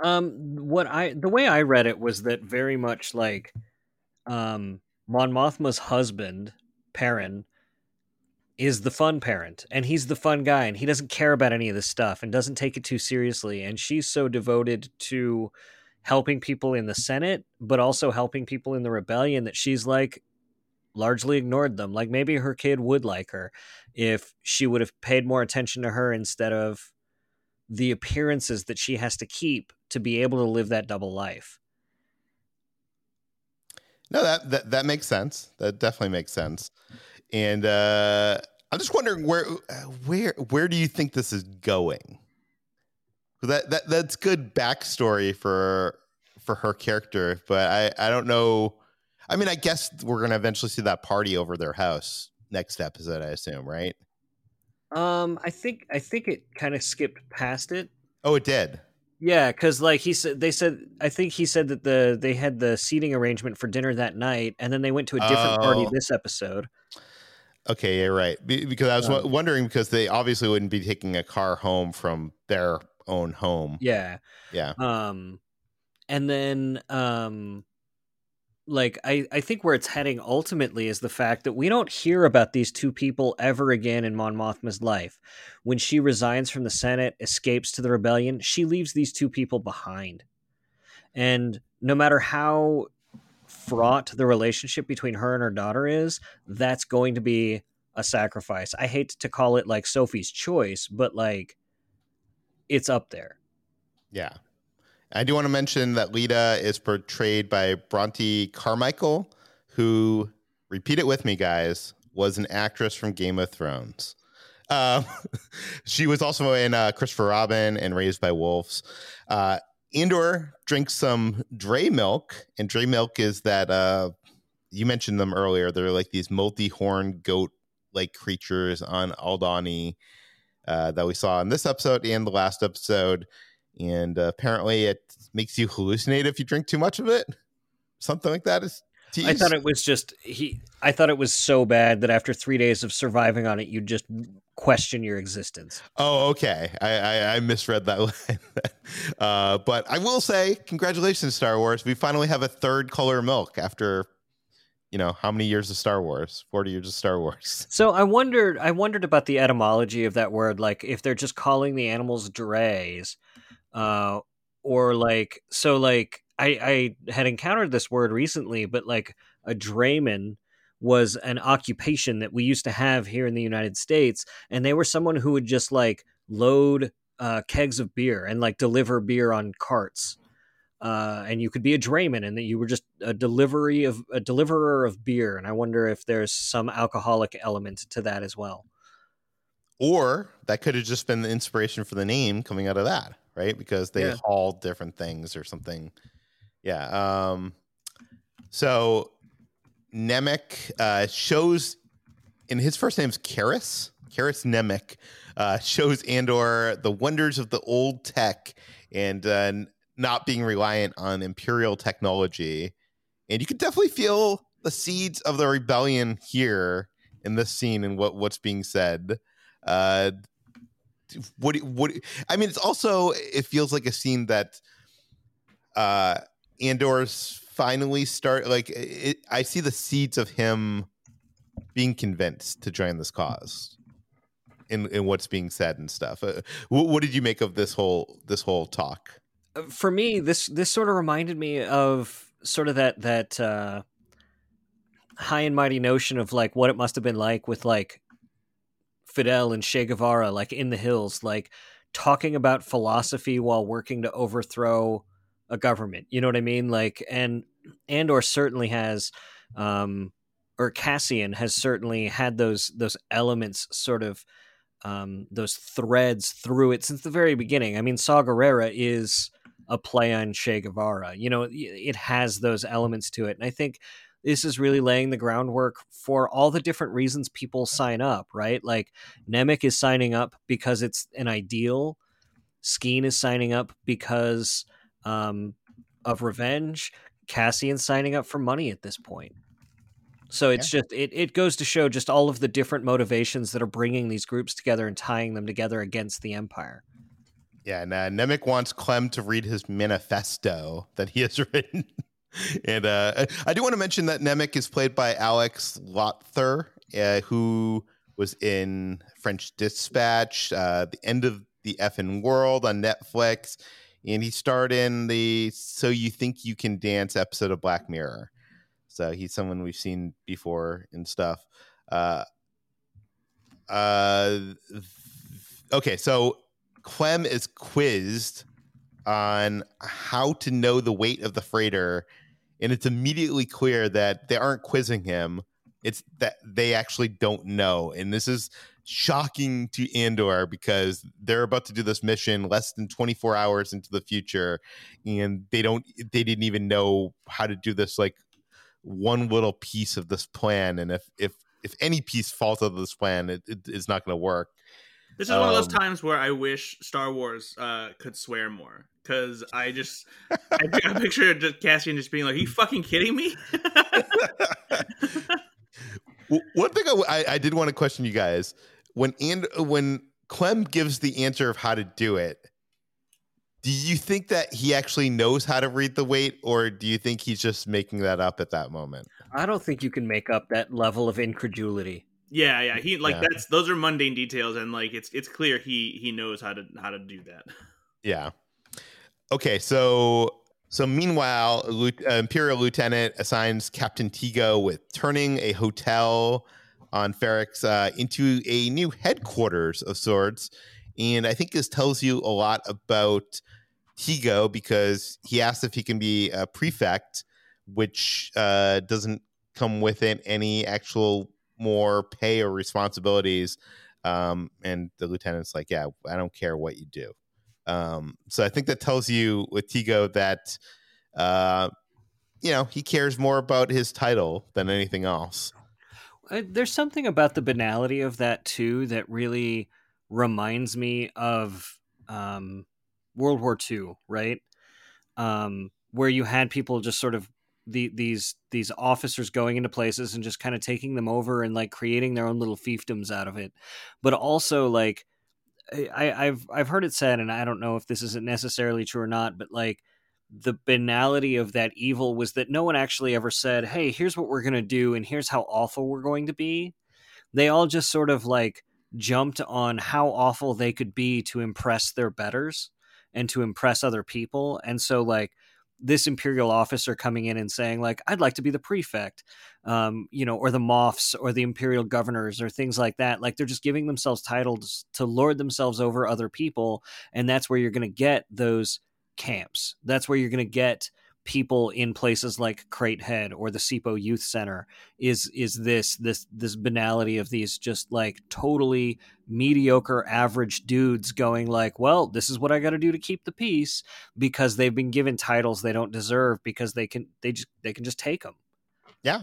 Um, what I the way I read it was that very much like, um, Mon Mothma's husband, Perrin, is the fun parent and he's the fun guy and he doesn't care about any of this stuff and doesn't take it too seriously and she's so devoted to helping people in the Senate, but also helping people in the rebellion that she's like largely ignored them. Like maybe her kid would like her if she would have paid more attention to her instead of the appearances that she has to keep to be able to live that double life. No, that that, that makes sense. That definitely makes sense. And uh, I'm just wondering where where where do you think this is going? That that that's good backstory for for her character, but I I don't know. I mean, I guess we're gonna eventually see that party over their house next episode. I assume, right? Um, I think I think it kind of skipped past it. Oh, it did. Yeah, because like he said, they said I think he said that the they had the seating arrangement for dinner that night, and then they went to a different party Oh. this episode. Okay, yeah, right. Be- Because I was Um, w- wondering because they obviously wouldn't be taking a car home from their own home. Yeah, Yeah. um, and then um, like I I think where it's heading ultimately is the fact that we don't hear about these two people ever again in Mon Mothma's life. When she resigns from the Senate, escapes to the rebellion, she leaves these two people behind, and no matter how fraught the relationship between her and her daughter is, that's going to be a sacrifice. I hate to call it like Sophie's choice, but like it's up there. Yeah. I do want to mention that Leida is portrayed by Bronte Carmichael, who, repeat it with me, guys, was an actress from Game of Thrones. Um, she was also in uh, Christopher Robin and Raised by Wolves. Uh, Andor drinks some dray milk, and dray milk is that uh, you mentioned them earlier. They're like these multi-horned goat-like creatures on Aldani uh, that we saw in this episode and the last episode and uh, apparently it makes you hallucinate if you drink too much of it. Something like that is. Teased. I thought it was just he. I thought it was so bad that after three days of surviving on it, you'd just question your existence. Oh, okay. I, I, I misread that line. uh, but I will say, congratulations, Star Wars. We finally have a third color milk after, you know, how many years of Star Wars? Forty years of Star Wars. So I wondered. I wondered about the etymology of that word. Like if they're just calling the animals drays, uh, or like so. Like I, I had encountered this word recently, but like a drayman was an occupation that we used to have here in the United States, and they were someone who would just like load uh, kegs of beer and like deliver beer on carts. Uh, and you could be a drayman, and that you were just a delivery of a deliverer of beer. And I wonder if there's some alcoholic element to that as well. Or that could have just been the inspiration for the name coming out of that, right? Because they Yeah. haul different things or something. Yeah. Um, so Nemik uh, shows, and his first name's Karis. Karis Nemik uh, shows Andor the wonders of the old tech and uh, not being reliant on imperial technology. And you can definitely feel the seeds of the rebellion here in this scene and what what's being said. Uh, what what I mean, it's also it feels like a scene that uh Andor's finally start like it, I see the seeds of him being convinced to join this cause in in what's being said and stuff. Uh, what, what did you make of this whole this whole talk? Uh, For me, this this sort of reminded me of sort of that that uh, high and mighty notion of like what it must have been like with like Fidel and Che Guevara, like in the hills, like talking about philosophy while working to overthrow a government. You know what I mean? Like, and Andor certainly has, um, or Cassian has certainly had those those elements, sort of um, those threads through it since the very beginning. I mean, Saw is a play on Che Guevara. You know, it- it has those elements to it, and I think this is really laying the groundwork for all the different reasons people sign up. Right? Like Nemik is signing up because it's an ideal. Skeen is signing up because um, of revenge. Cassian's signing up for money at this point. So it's just it, it goes to show just all of the different motivations that are bringing these groups together and tying them together against the empire. Yeah, and uh, Nemik wants Clem to read his manifesto that he has written. and uh, I do want to mention that Nemik is played by Alex Lawther, uh, who was in French Dispatch, uh, The End of the Effing World on Netflix, and he starred in the "So You Think You Can Dance" episode of Black Mirror. So he's someone we've seen before and stuff. Uh, uh, okay, so Clem is quizzed on how to know the weight of the freighter, and it's immediately clear that they aren't quizzing him. It's that they actually don't know, and this is shocking to Andor because they're about to do this mission less than 24 hours into the future, and they don't, they didn't even know how to do this like one little piece of this plan, and if if if any piece falls out of this plan, it, it, it's not going to work. This is one of those Um, times where I wish Star Wars uh, could swear more because I just I, I picture just Cassian just being like, "Are you fucking kidding me?" W- One thing I did want to question you guys when and when Clem gives the answer of how to do it. Do you think that he actually knows how to read the weight, or do you think he's just making that up at that moment? I don't think you can make up that level of incredulity. yeah, yeah. He like Yeah. that's those are mundane details, and like it's it's clear he he knows how to how to do that. Yeah. Okay, so so meanwhile, uh, Imperial Lieutenant assigns Captain Tigo with turning a hotel on Ferrix uh, into a new headquarters of sorts, and I think this tells you a lot about Tigo because he asks if he can be a prefect, which uh, doesn't come with it any actual more pay or responsibilities. Um, and the lieutenant's like, "Yeah, I don't care what you do." Um, so I think that tells you with Tigo that, uh, you know, he cares more about his title than anything else. Uh, there's something about the banality of that too that really reminds me of um, World War II, right? Um, where you had people just sort of the, these these officers going into places and just kind of taking them over and like creating their own little fiefdoms out of it, but also like I, I've I've heard it said, and I don't know if this isn't necessarily true or not, but like the banality of that evil was that no one actually ever said, "Hey, here's what we're gonna do, and here's how awful we're going to be." They all just sort of like jumped on how awful they could be to impress their betters and to impress other people, and so like this imperial officer coming in and saying like i'd like to be the prefect um, you know or the moffs or the imperial governors or things like that. Like they're just giving themselves titles to lord themselves over other people and that's where you're going to get those camps. That's where you're going to get people in places like crate head or the sipo youth center is is this this this banality of these just like totally mediocre average dudes going like well this is what i got to do to keep the peace because they've been given titles they don't deserve because they can they just they can just take them Yeah.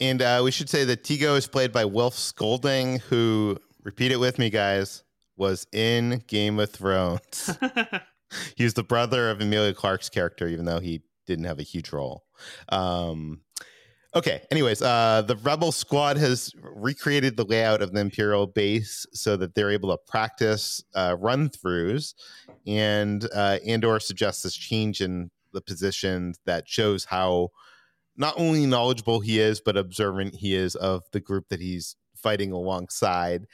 And uh, we should say that Tigo is played by Wilf Scolding, who, repeat it with me, guys, was in Game of Thrones. he was the brother of Emilia Clarke's character, even though he didn't have a huge role. Um, okay. Anyways, uh, the Rebel Squad has recreated the layout of the Imperial base so that they're able to practice uh, run throughs. And uh, Andor suggests this change in the position that shows how not only knowledgeable he is, but observant he is of the group that he's fighting alongside.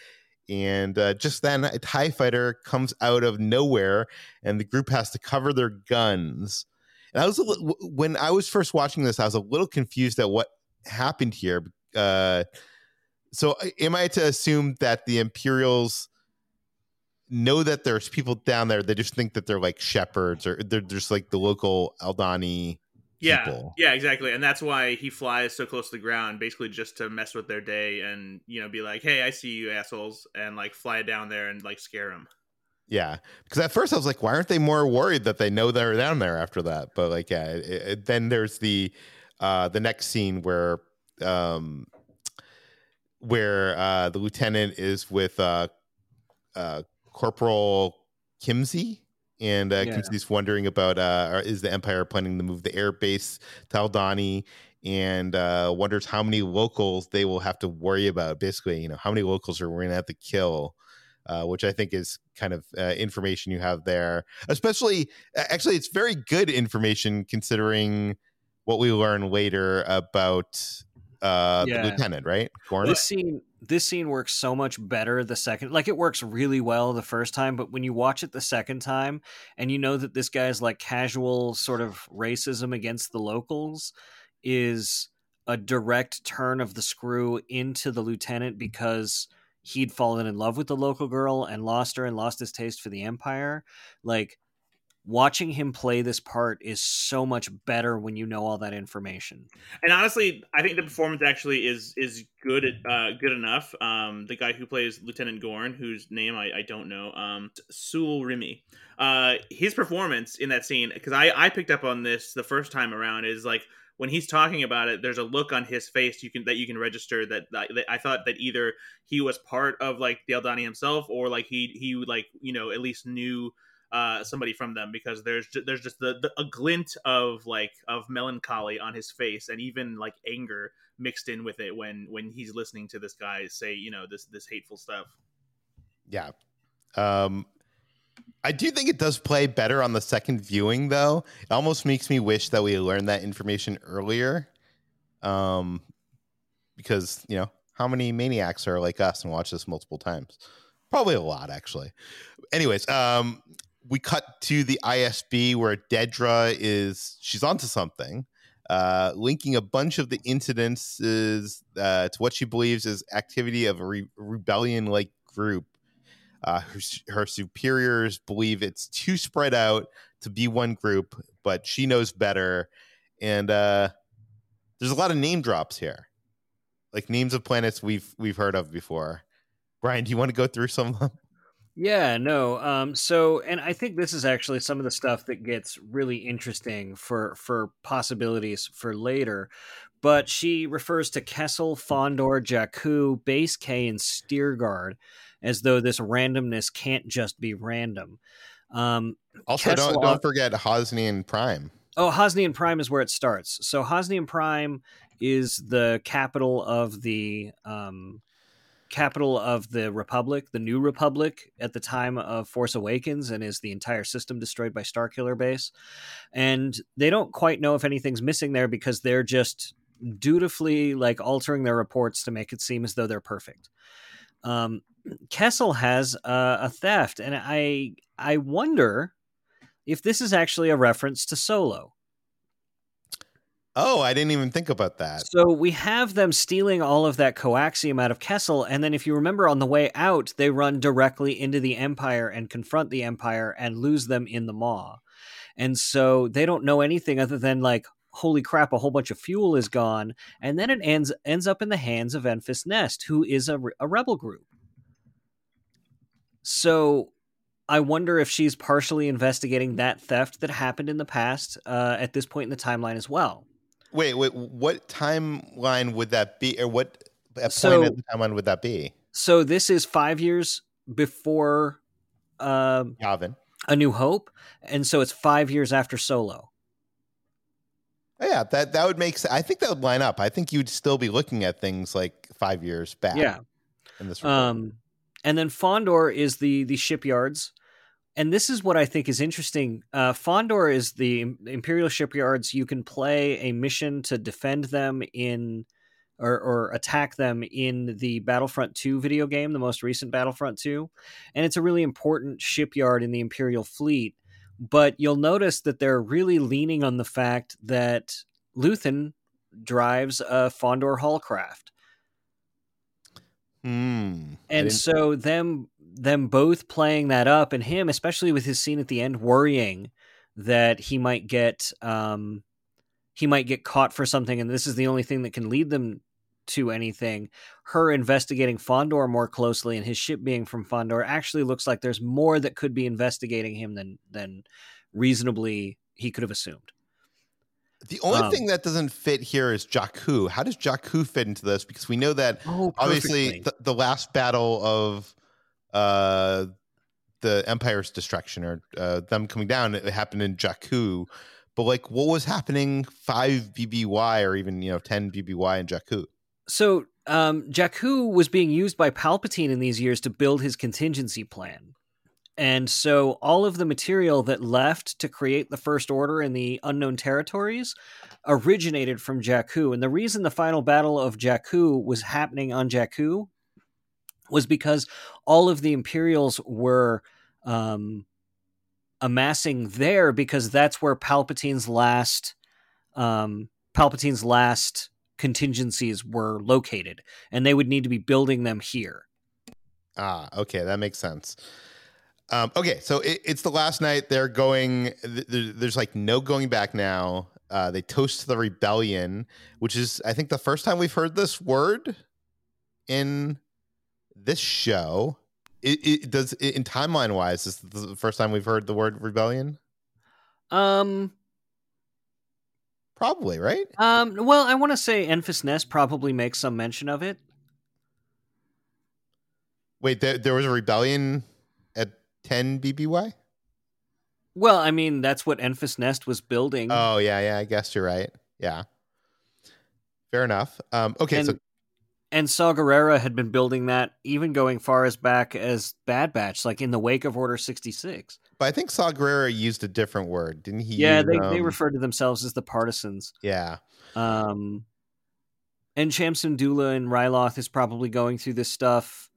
And uh, just then, a TIE fighter comes out of nowhere, and the group has to cover their guns. And I was li- when I was first watching this, I was a little confused at what happened here. Uh, so, uh, am I to assume that the Imperials know that there's people down there? They just think that they're like shepherds, or they're just like the local Aldani yeah, people. yeah, exactly, and that's why he flies so close to the ground, basically just to mess with their day and you know be like, "Hey, I see you assholes," and like fly down there and like scare them. Yeah, because at first I was like, why aren't they more worried that they know they're down there after that? But like, yeah, it, it, then there's the uh, the next scene where um, where uh, the lieutenant is with uh, uh, Corporal Kimzi. And uh, Yeah. Wondering about uh, is the Empire planning to move the air base to Aldani, and uh, wonders how many locals they will have to worry about. Basically, you know, how many locals are we going to have to kill uh, which I think is kind of uh, information you have there. Especially, actually, it's very good information considering what we learn later about uh, Yeah. the lieutenant, right? This scene this scene works so much better the second like it works really well the first time but when you watch it the second time and you know that this guy's like casual sort of racism against the locals is a direct turn of the screw into the lieutenant because he'd fallen in love with the local girl and lost her and lost his taste for the empire like watching him play this part is so much better when you know all that information. And honestly, I think the performance actually is is good uh, good enough. Um, the guy who plays Lieutenant Gorn, whose name I, I don't know, um, Sule Rimi, uh, his performance in that scene because I I picked up on this the first time around is like when he's talking about it, there's a look on his face you can that you can register that, that, that, I thought that either he was part of like the Aldani himself or like he he like you know at least knew uh, somebody from them because there's ju- there's just the, the, a glint of like of melancholy on his face and even like anger mixed in with it when when he's listening to this guy say you know this this hateful stuff. Yeah, um, I do think it does play better on the second viewing though. It almost makes me wish that we learned that information earlier, um, because you know how many maniacs are like us and watch this multiple times probably a lot actually anyways um we cut to the ISB where Dedra is she's onto something, uh, linking a bunch of the incidences uh, to what she believes is activity of a re- rebellion-like group. Uh, her, her superiors believe it's too spread out to be one group, but she knows better. And uh, there's a lot of name drops here, like names of planets we've we've heard of before. Bryan, do you want to go through some of them? Yeah, no. Um, so, and I think this is actually some of the stuff that gets really interesting for for possibilities for later. But she refers to Kessel, Fondor, Jakku, Base K, and Steergard as though this randomness can't just be random. Um, also, Kessel, don't don't forget Hosnian Prime. Oh, Hosnian Prime is where it starts. So Hosnian Prime is the capital of the um, capital of the Republic, the New Republic, at the time of Force Awakens, and is the entire system destroyed by Starkiller Base. And they don't quite know if anything's missing there because they're just dutifully like altering their reports to make it seem as though they're perfect. Um, Kessel has uh, a theft, and I I wonder if this is actually a reference to Solo. Oh, I didn't even think about that. So we have them stealing all of that coaxium out of Kessel, and then if you remember on the way out, they run directly into the Empire and confront the Empire and lose them in the Maw. And so they don't know anything other than like, holy crap, a whole bunch of fuel is gone, and then it ends ends up in the hands of Enfys Nest, who is a, a rebel group. So I wonder if she's partially investigating that theft that happened in the past uh, at this point in the timeline as well. Wait, wait. What timeline would that be, or what point so, in the timeline would that be? So this is five years before uh, Yavin. A New Hope, and so it's five years after Solo. Oh, yeah, that that would make. sense. I think that would line up. I think you'd still be looking at things like five years back. Yeah. In this. Report. Um, and then Fondor is the the shipyards and this is what I think is interesting. Uh, Fondor is the Imperial shipyards. You can play a mission to defend them in or, or, attack them in the Battlefront 2 video game, the most recent Battlefront 2. And it's a really important shipyard in the Imperial fleet. But you'll notice that they're really leaning on the fact that Luthen drives a Fondor Haulcraft. Mm, and so them them both playing that up and him especially with his scene at the end worrying that he might get um he might get caught for something and this is the only thing that can lead them to anything her investigating Fondor more closely and his ship being from Fondor actually looks like there's more that could be investigating him than than reasonably he could have assumed the only um, thing that doesn't fit here is Jakku. How does Jakku fit into this? Because we know that oh, obviously the, the, last battle of uh, the Empire's destruction or uh, them coming down, it happened in Jakku. But like, what was happening five BBY or even you know ten BBY in Jakku? So um, Jakku was being used by Palpatine in these years to build his contingency plan. And so all of the material that left to create the First Order in the unknown territories originated from Jakku. And the reason the final battle of Jakku was happening on Jakku was because all of the Imperials were um, amassing there because that's where Palpatine's last um, Palpatine's last contingencies were located, and they would need to be building them here. Ah, okay, that makes sense. Um, okay, so it, it's the last night. They're going. There, there's like no going back now. Uh, they toast the rebellion, which is, I think, the first time we've heard this word in this show. It, it does it, in timeline wise. Is this the first time we've heard the word rebellion? Um, probably right. Um, well, I want to say Enfys Nest probably makes some mention of it. Wait, there, there was a rebellion at 10 BBY? Well, I mean, that's what Enfys Nest was building. Oh, yeah, yeah, I guess you're right. Yeah. Fair enough. Um, okay, and, so and Saw Gerrera had been building that even going far as back as Bad Batch, like in the wake of Order 66. But I think Saw Gerrera used a different word, didn't he? Yeah, they, um, they referred to themselves as the partisans. Yeah. Um, and Cham Syndulla and Ryloth is probably going through this stuff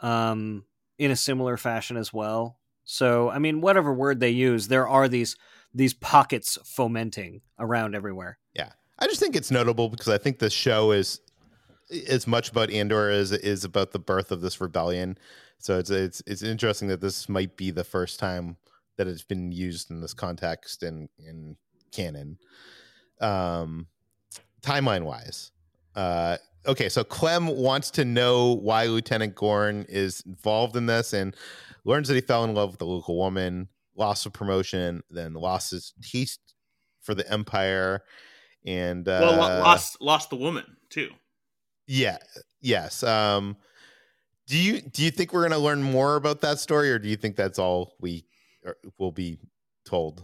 um, in a similar fashion as well. So, I mean, whatever word they use, there are these these pockets fomenting around everywhere. Yeah. I just think it's notable because I think the show is as much about Andor as it is about the birth of this rebellion. So it's it's it's interesting that this might be the first time that it's been used in this context in in canon. Um, timeline wise, uh, okay. So Clem wants to know why Lieutenant Gorn is involved in this, and learns that he fell in love with a local woman, lost a promotion, then lost his taste for the Empire, and uh, well, lost lost the woman too. Yeah. Yes. Um, do you do you think we're going to learn more about that story, or do you think that's all we will be told?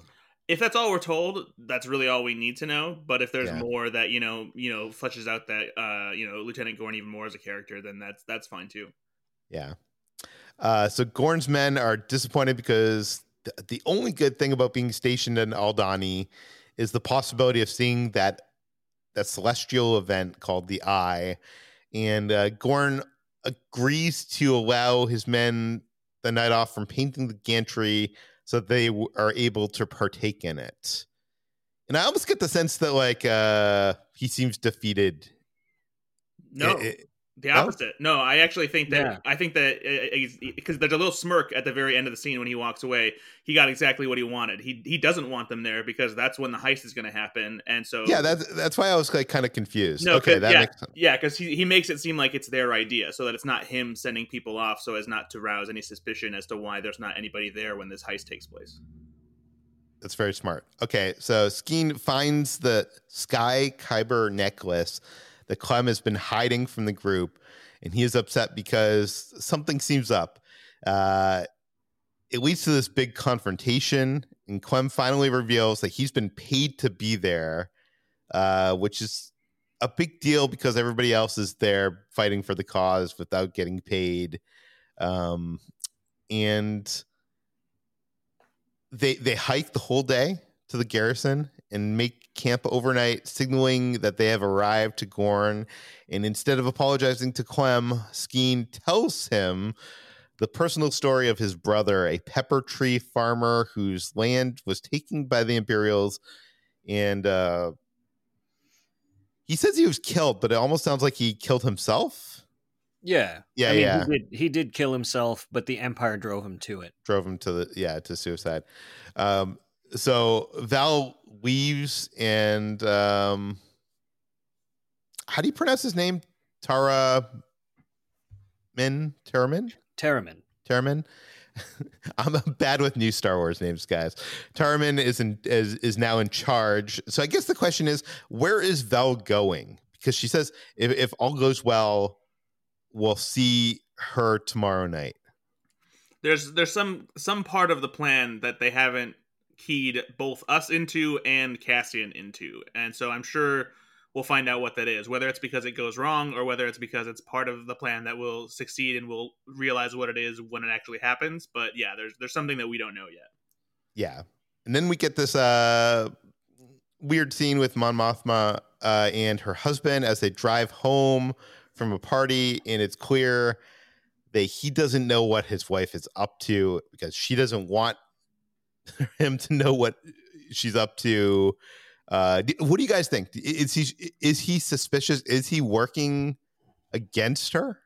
If that's all we're told, that's really all we need to know. But if there's Yeah. more that you know, you know, fleshes out that uh, you know Lieutenant Gorn even more as a character, then that's that's fine too. Yeah. Uh, so Gorn's men are disappointed because th- the only good thing about being stationed in Aldani is the possibility of seeing that that celestial event called the Eye, and uh, Gorn agrees to allow his men the night off from painting the gantry so that they w- are able to partake in it. And I almost get the sense that like uh, he seems defeated. No, It- it- the opposite. No, I actually think that Yeah. I think that uh, uh, because there's a little smirk at the very end of the scene when he walks away. He got exactly what he wanted. He he doesn't want them there because that's when the heist is going to happen, and so yeah, that's that's why I was like kind of confused. No, okay, that yeah, makes sense. Yeah, because he, he makes it seem like it's their idea, so that it's not him sending people off, so as not to rouse any suspicion as to why there's not anybody there when this heist takes place. That's very smart. Okay, so Skeen finds the Sky Kyber necklace that Clem has been hiding from the group, and he is upset because something seems up. Uh, it leads to this big confrontation, and Clem finally reveals that he's been paid to be there, uh, which is a big deal because everybody else is there fighting for the cause without getting paid. Um, and they they hike the whole day to the garrison and make camp overnight, signaling that they have arrived to Gorn. And instead of apologizing to Clem, Skeen tells him the personal story of his brother, a pepper tree farmer whose land was taken by the Imperials, and uh, he says he was killed, but it almost sounds like he killed himself. Yeah. Yeah, I mean, yeah. He did, he did kill himself, but the Empire drove him to it. drove him to the yeah to suicide um so Vel leaves and um how do you pronounce his name? Tara min? Taramin Terramin. taramin i'm bad with new star wars names guys. Taramin is in is, is now in charge. So i guess the question is where is Vel going? Because she says if, if all goes well we'll see her tomorrow night. There's there's some some part of the plan that they haven't keyed both us into and Cassian into, and so I'm sure we'll find out what that is. Whether it's because it goes wrong or whether it's because it's part of the plan that will succeed and we'll realize what it is when it actually happens. But yeah, there's there's something that we don't know yet. yeah and then we get this uh weird scene with mon mothma uh, and her husband as they drive home from a party and it's clear that he doesn't know what his wife is up to because she doesn't want him to know what she's up to. Uh, what do you guys think? Is he is he suspicious? Is he working against her?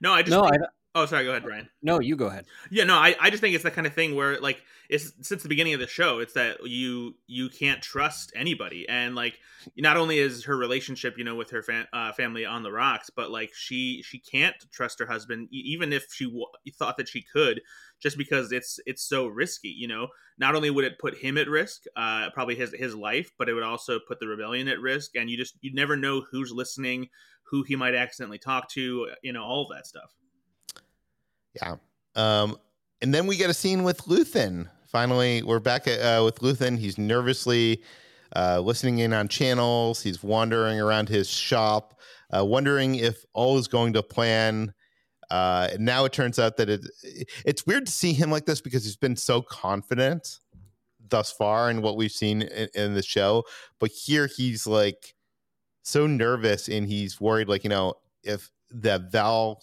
No, I just No, think- I, oh sorry, go ahead, Bryan. no, you go ahead. Yeah, no, I, I just think it's the kind of thing where like it's since the beginning of the show, it's that you you can't trust anybody, and like not only is her relationship, you know, with her fam- uh, family on the rocks, but like she she can't trust her husband, even if she w- thought that she could, just because it's it's so risky. You know, not only would it put him at risk, uh, probably his his life, but it would also put the rebellion at risk, and you just you never know who's listening, who he might accidentally talk to, you know, all of that stuff. Yeah. Um, and then we get a scene with Luthen. Finally, we're back at, uh, with Luthen. He's nervously uh, listening in on channels. He's wandering around his shop, uh, wondering if all is going to plan. Uh, now it turns out that it it's weird to see him like this because he's been so confident thus far in what we've seen in, in the show. But here he's like so nervous and he's worried, like, you know, if that Vel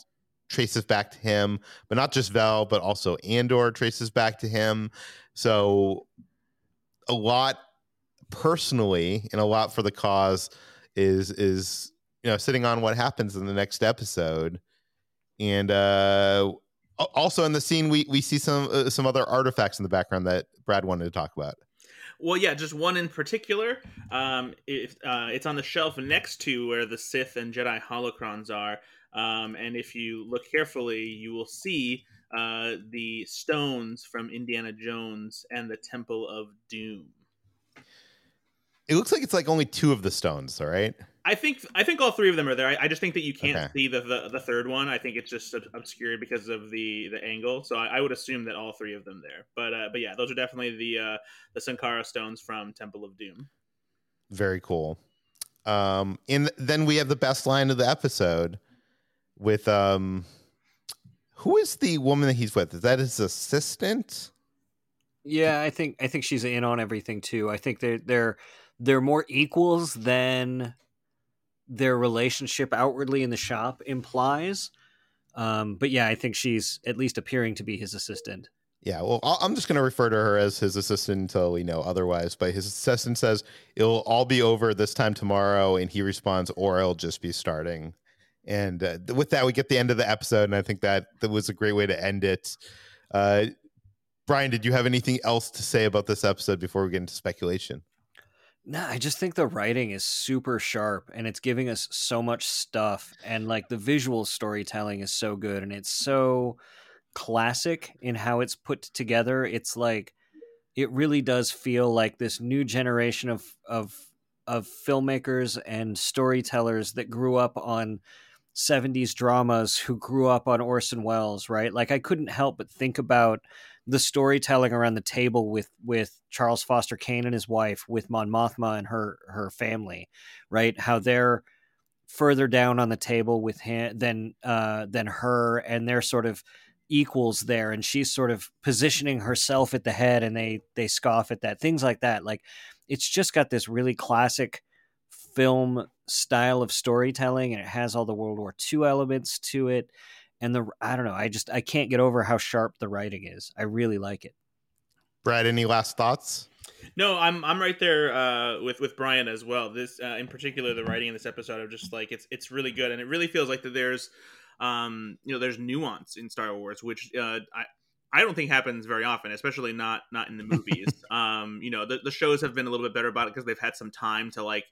traces back to him, but not just Vel, but also Andor traces back to him. So a lot personally and a lot for the cause is is you know sitting on what happens in the next episode. And uh also in the scene we we see some uh, some other artifacts in the background that Brad wanted to talk about. Well, yeah, just one in particular. Um, if, uh, it's on the shelf next to where the Sith and Jedi holocrons are. Um, and if you look carefully, you will see uh, the stones from Indiana Jones and the Temple of Doom. It looks like it's like only two of the stones, all right? I think I think all three of them are there. I, I just think that you can't Okay. see the, the the third one. I think it's just ob- obscured because of the the angle. So I, I would assume that all three of them there. But uh, but yeah, those are definitely the uh, the Sankara stones from Temple of Doom. Very cool. Um, and then we have the best line of the episode with um, who is the woman that he's with? Is that his assistant? Yeah, I think I think she's in on everything too. I think they're they're they're more equals than their relationship outwardly in the shop implies. Um, but yeah, I think she's at least appearing to be his assistant. Yeah, well, I'm just going to refer to her as his assistant until we know otherwise. But his assistant says it'll all be over this time tomorrow, and he responds, "Or I'll just be starting." And uh, with that, we get the end of the episode, and I think that that was a great way to end it. Uh, Bryan, did you have anything else to say about this episode before we get into speculation? No, I just think the writing is super sharp and it's giving us so much stuff and like the visual storytelling is so good and it's so classic in how it's put together. It's like it really does feel like this new generation of of of filmmakers and storytellers that grew up on 70s dramas who grew up on Orson Welles, right? Like I couldn't help but think about the storytelling around the table with with Charles Foster Kane and his wife, with Mon Mothma and her her family, right? How they're further down on the table with him than uh, than her, and they're sort of equals there, and she's sort of positioning herself at the head, and they they scoff at that. Things like that. Like it's just got this really classic film style of storytelling, and it has all the World War II elements to it and the I don't know. I just I can't get over how sharp the writing is. I really like it. Brad, any last thoughts? No, I'm I'm right there uh, with with Bryan as well. This uh, in particular, the writing in this episode of just like it's it's really good, and it really feels like that there's um you know there's nuance in Star Wars, which uh, I. I don't think happens very often, especially not not in the movies. um, you know, the, the shows have been a little bit better about it because they've had some time to like,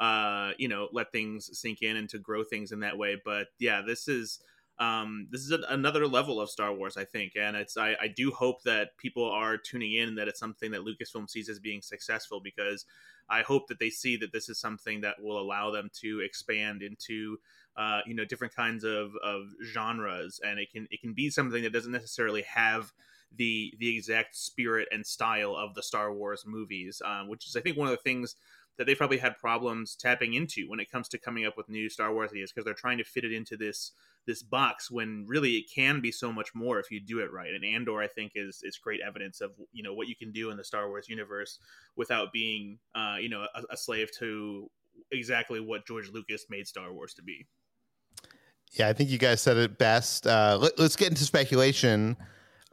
uh, you know, let things sink in and to grow things in that way. But yeah, this is um, this is a, another level of Star Wars, I think, and it's I, I do hope that people are tuning in and that it's something that Lucasfilm sees as being successful because I hope that they see that this is something that will allow them to expand into uh, you know different kinds of, of genres, and it can it can be something that doesn't necessarily have the the exact spirit and style of the Star Wars movies, um, which is I think one of the things that they probably had problems tapping into when it comes to coming up with new Star Wars ideas because they're trying to fit it into this this box when really it can be so much more if you do it right. And Andor, I think, is is great evidence of you know what you can do in the Star Wars universe without being uh, you know a, a slave to exactly what George Lucas made Star Wars to be. Yeah, I think you guys said it best. Uh, let, us get into speculation.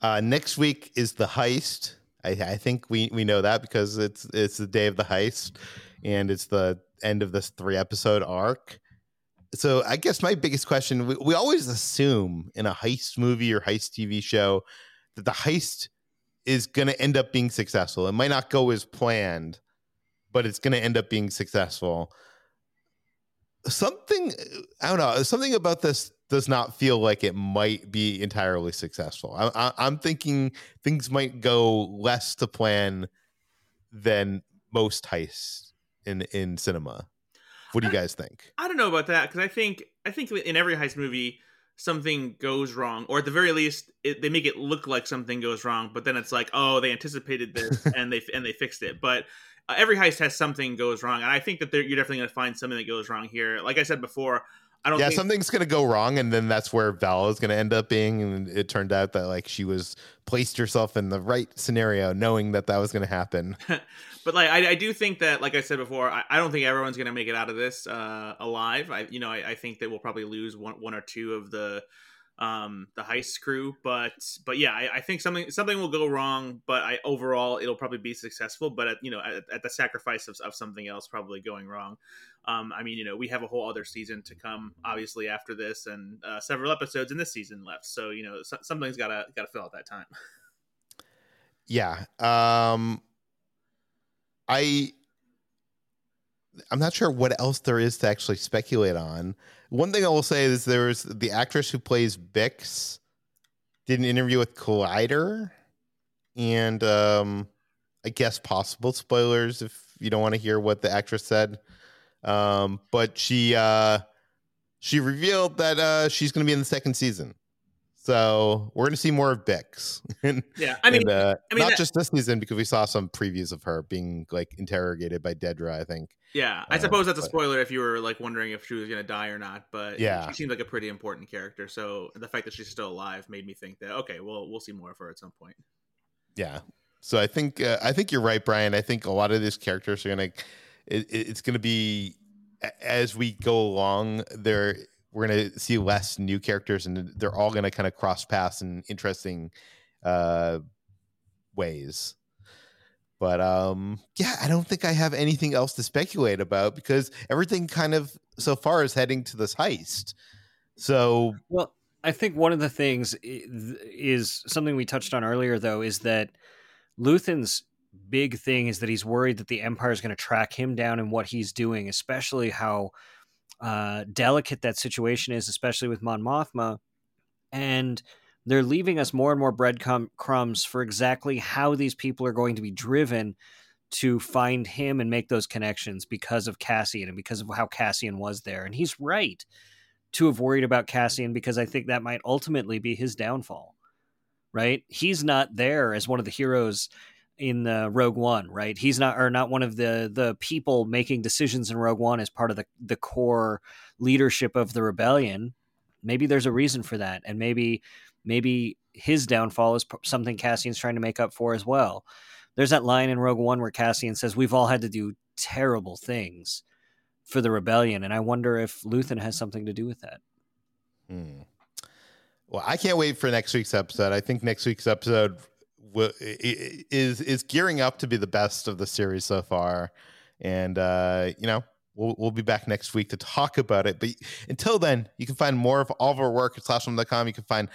Uh, next week is the heist. I, I, think we, we know that because it's it's the day of the heist, and it's the end of this three episode arc. So I guess my biggest question: we, we always assume in a heist movie or heist TV show that the heist is going to end up being successful. It might not go as planned, but it's going to end up being successful something I don't know. Something about this does not feel like it might be entirely successful. I, am thinking things might go less to plan than most heists in in cinema. What do you guys think? I don't know about that because I think I think in every heist movie something goes wrong, or at the very least it, they make it look like something goes wrong, but then it's like oh they anticipated this and they and they fixed it. But uh, every heist has something goes wrong, and I think that you're definitely going to find something that goes wrong here. Like I said before, I don't. Yeah, think... something's going to go wrong, and then that's where Vel is going to end up being. And it turned out that like she was placed herself in the right scenario, knowing that that was going to happen. but like I, I, do think that, like I said before, I, I don't think everyone's going to make it out of this uh, alive. I, you know, I, I think that we'll probably lose one, one or two of the um the heist crew but but yeah I, think something something will go wrong but i overall it'll probably be successful but at, you know at, at the sacrifice of, of something else probably going wrong um i mean you know we have a whole other season to come obviously after this and uh, several episodes in this season left so you know so, something's gotta gotta fill out that time yeah um i i'm not sure what else there is to actually speculate on one thing I will say is there's the actress who plays Bix did an interview with Collider, and um, I guess possible spoilers if you don't want to hear what the actress said. Um, but she uh, she revealed that uh, she's going to be in the second season. So we're going to see more of Bix. and, yeah, I mean, and, uh, I mean not that, just this season because we saw some previews of her being like interrogated by Dedra. I think. Yeah, I uh, suppose that's a spoiler if you were like wondering if she was going to die or not. But yeah, she seemed like a pretty important character. So the fact that she's still alive made me think that okay, well, we'll see more of her at some point. Yeah. So I think uh, I think you're right, Bryan. I think a lot of these characters are going to. It's going to be as we go along. They're we're going to see less new characters and they're all going to kind of cross paths in interesting uh, ways. But um, yeah i don't think i have anything else to speculate about because everything kind of so far is heading to this heist. So well i think one of the things is something we touched on earlier though is that luthen's big thing is that he's worried that the empire is going to track him down and what he's doing especially how uh, delicate that situation is, especially with Mon Mothma. And they're leaving us more and more breadcrumbs for exactly how these people are going to be driven to find him and make those connections because of Cassian and because of how Cassian was there. And he's right to have worried about Cassian because I think that might ultimately be his downfall. Right? He's not there as one of the heroes in the Rogue One, right? He's not or not one of the the people making decisions in Rogue One as part of the the core leadership of the rebellion. Maybe there's a reason for that, and maybe maybe his downfall is something Cassian's trying to make up for as well. There's that line in Rogue One where Cassian says, "We've all had to do terrible things for the rebellion," and I wonder if Luthen has something to do with that. Hmm. Well, I can't wait for next week's episode. I think next week's episode is is gearing up to be the best of the series so far, and uh, you know we'll we'll be back next week to talk about it. But until then, you can find more of all of our work at slashfilm.com. You can find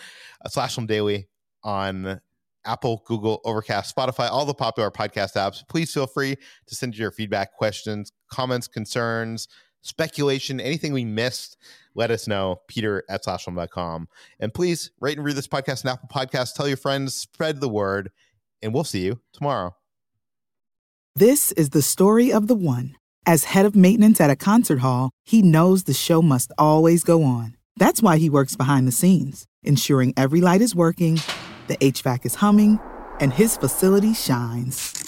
uh, Slashfilm Daily on Apple, Google, Overcast, Spotify, all the popular podcast apps. Please feel free to send your feedback, questions, comments, concerns, speculation, anything we missed let us know, peter at slashfilm.com. And please rate and review this podcast on Apple Podcasts. Tell your friends, spread the word, and we'll see you tomorrow. This is the story of the one. As head of maintenance at a concert hall, he knows the show must always go on. That's why he works behind the scenes, ensuring every light is working, the HVAC is humming, and his facility shines.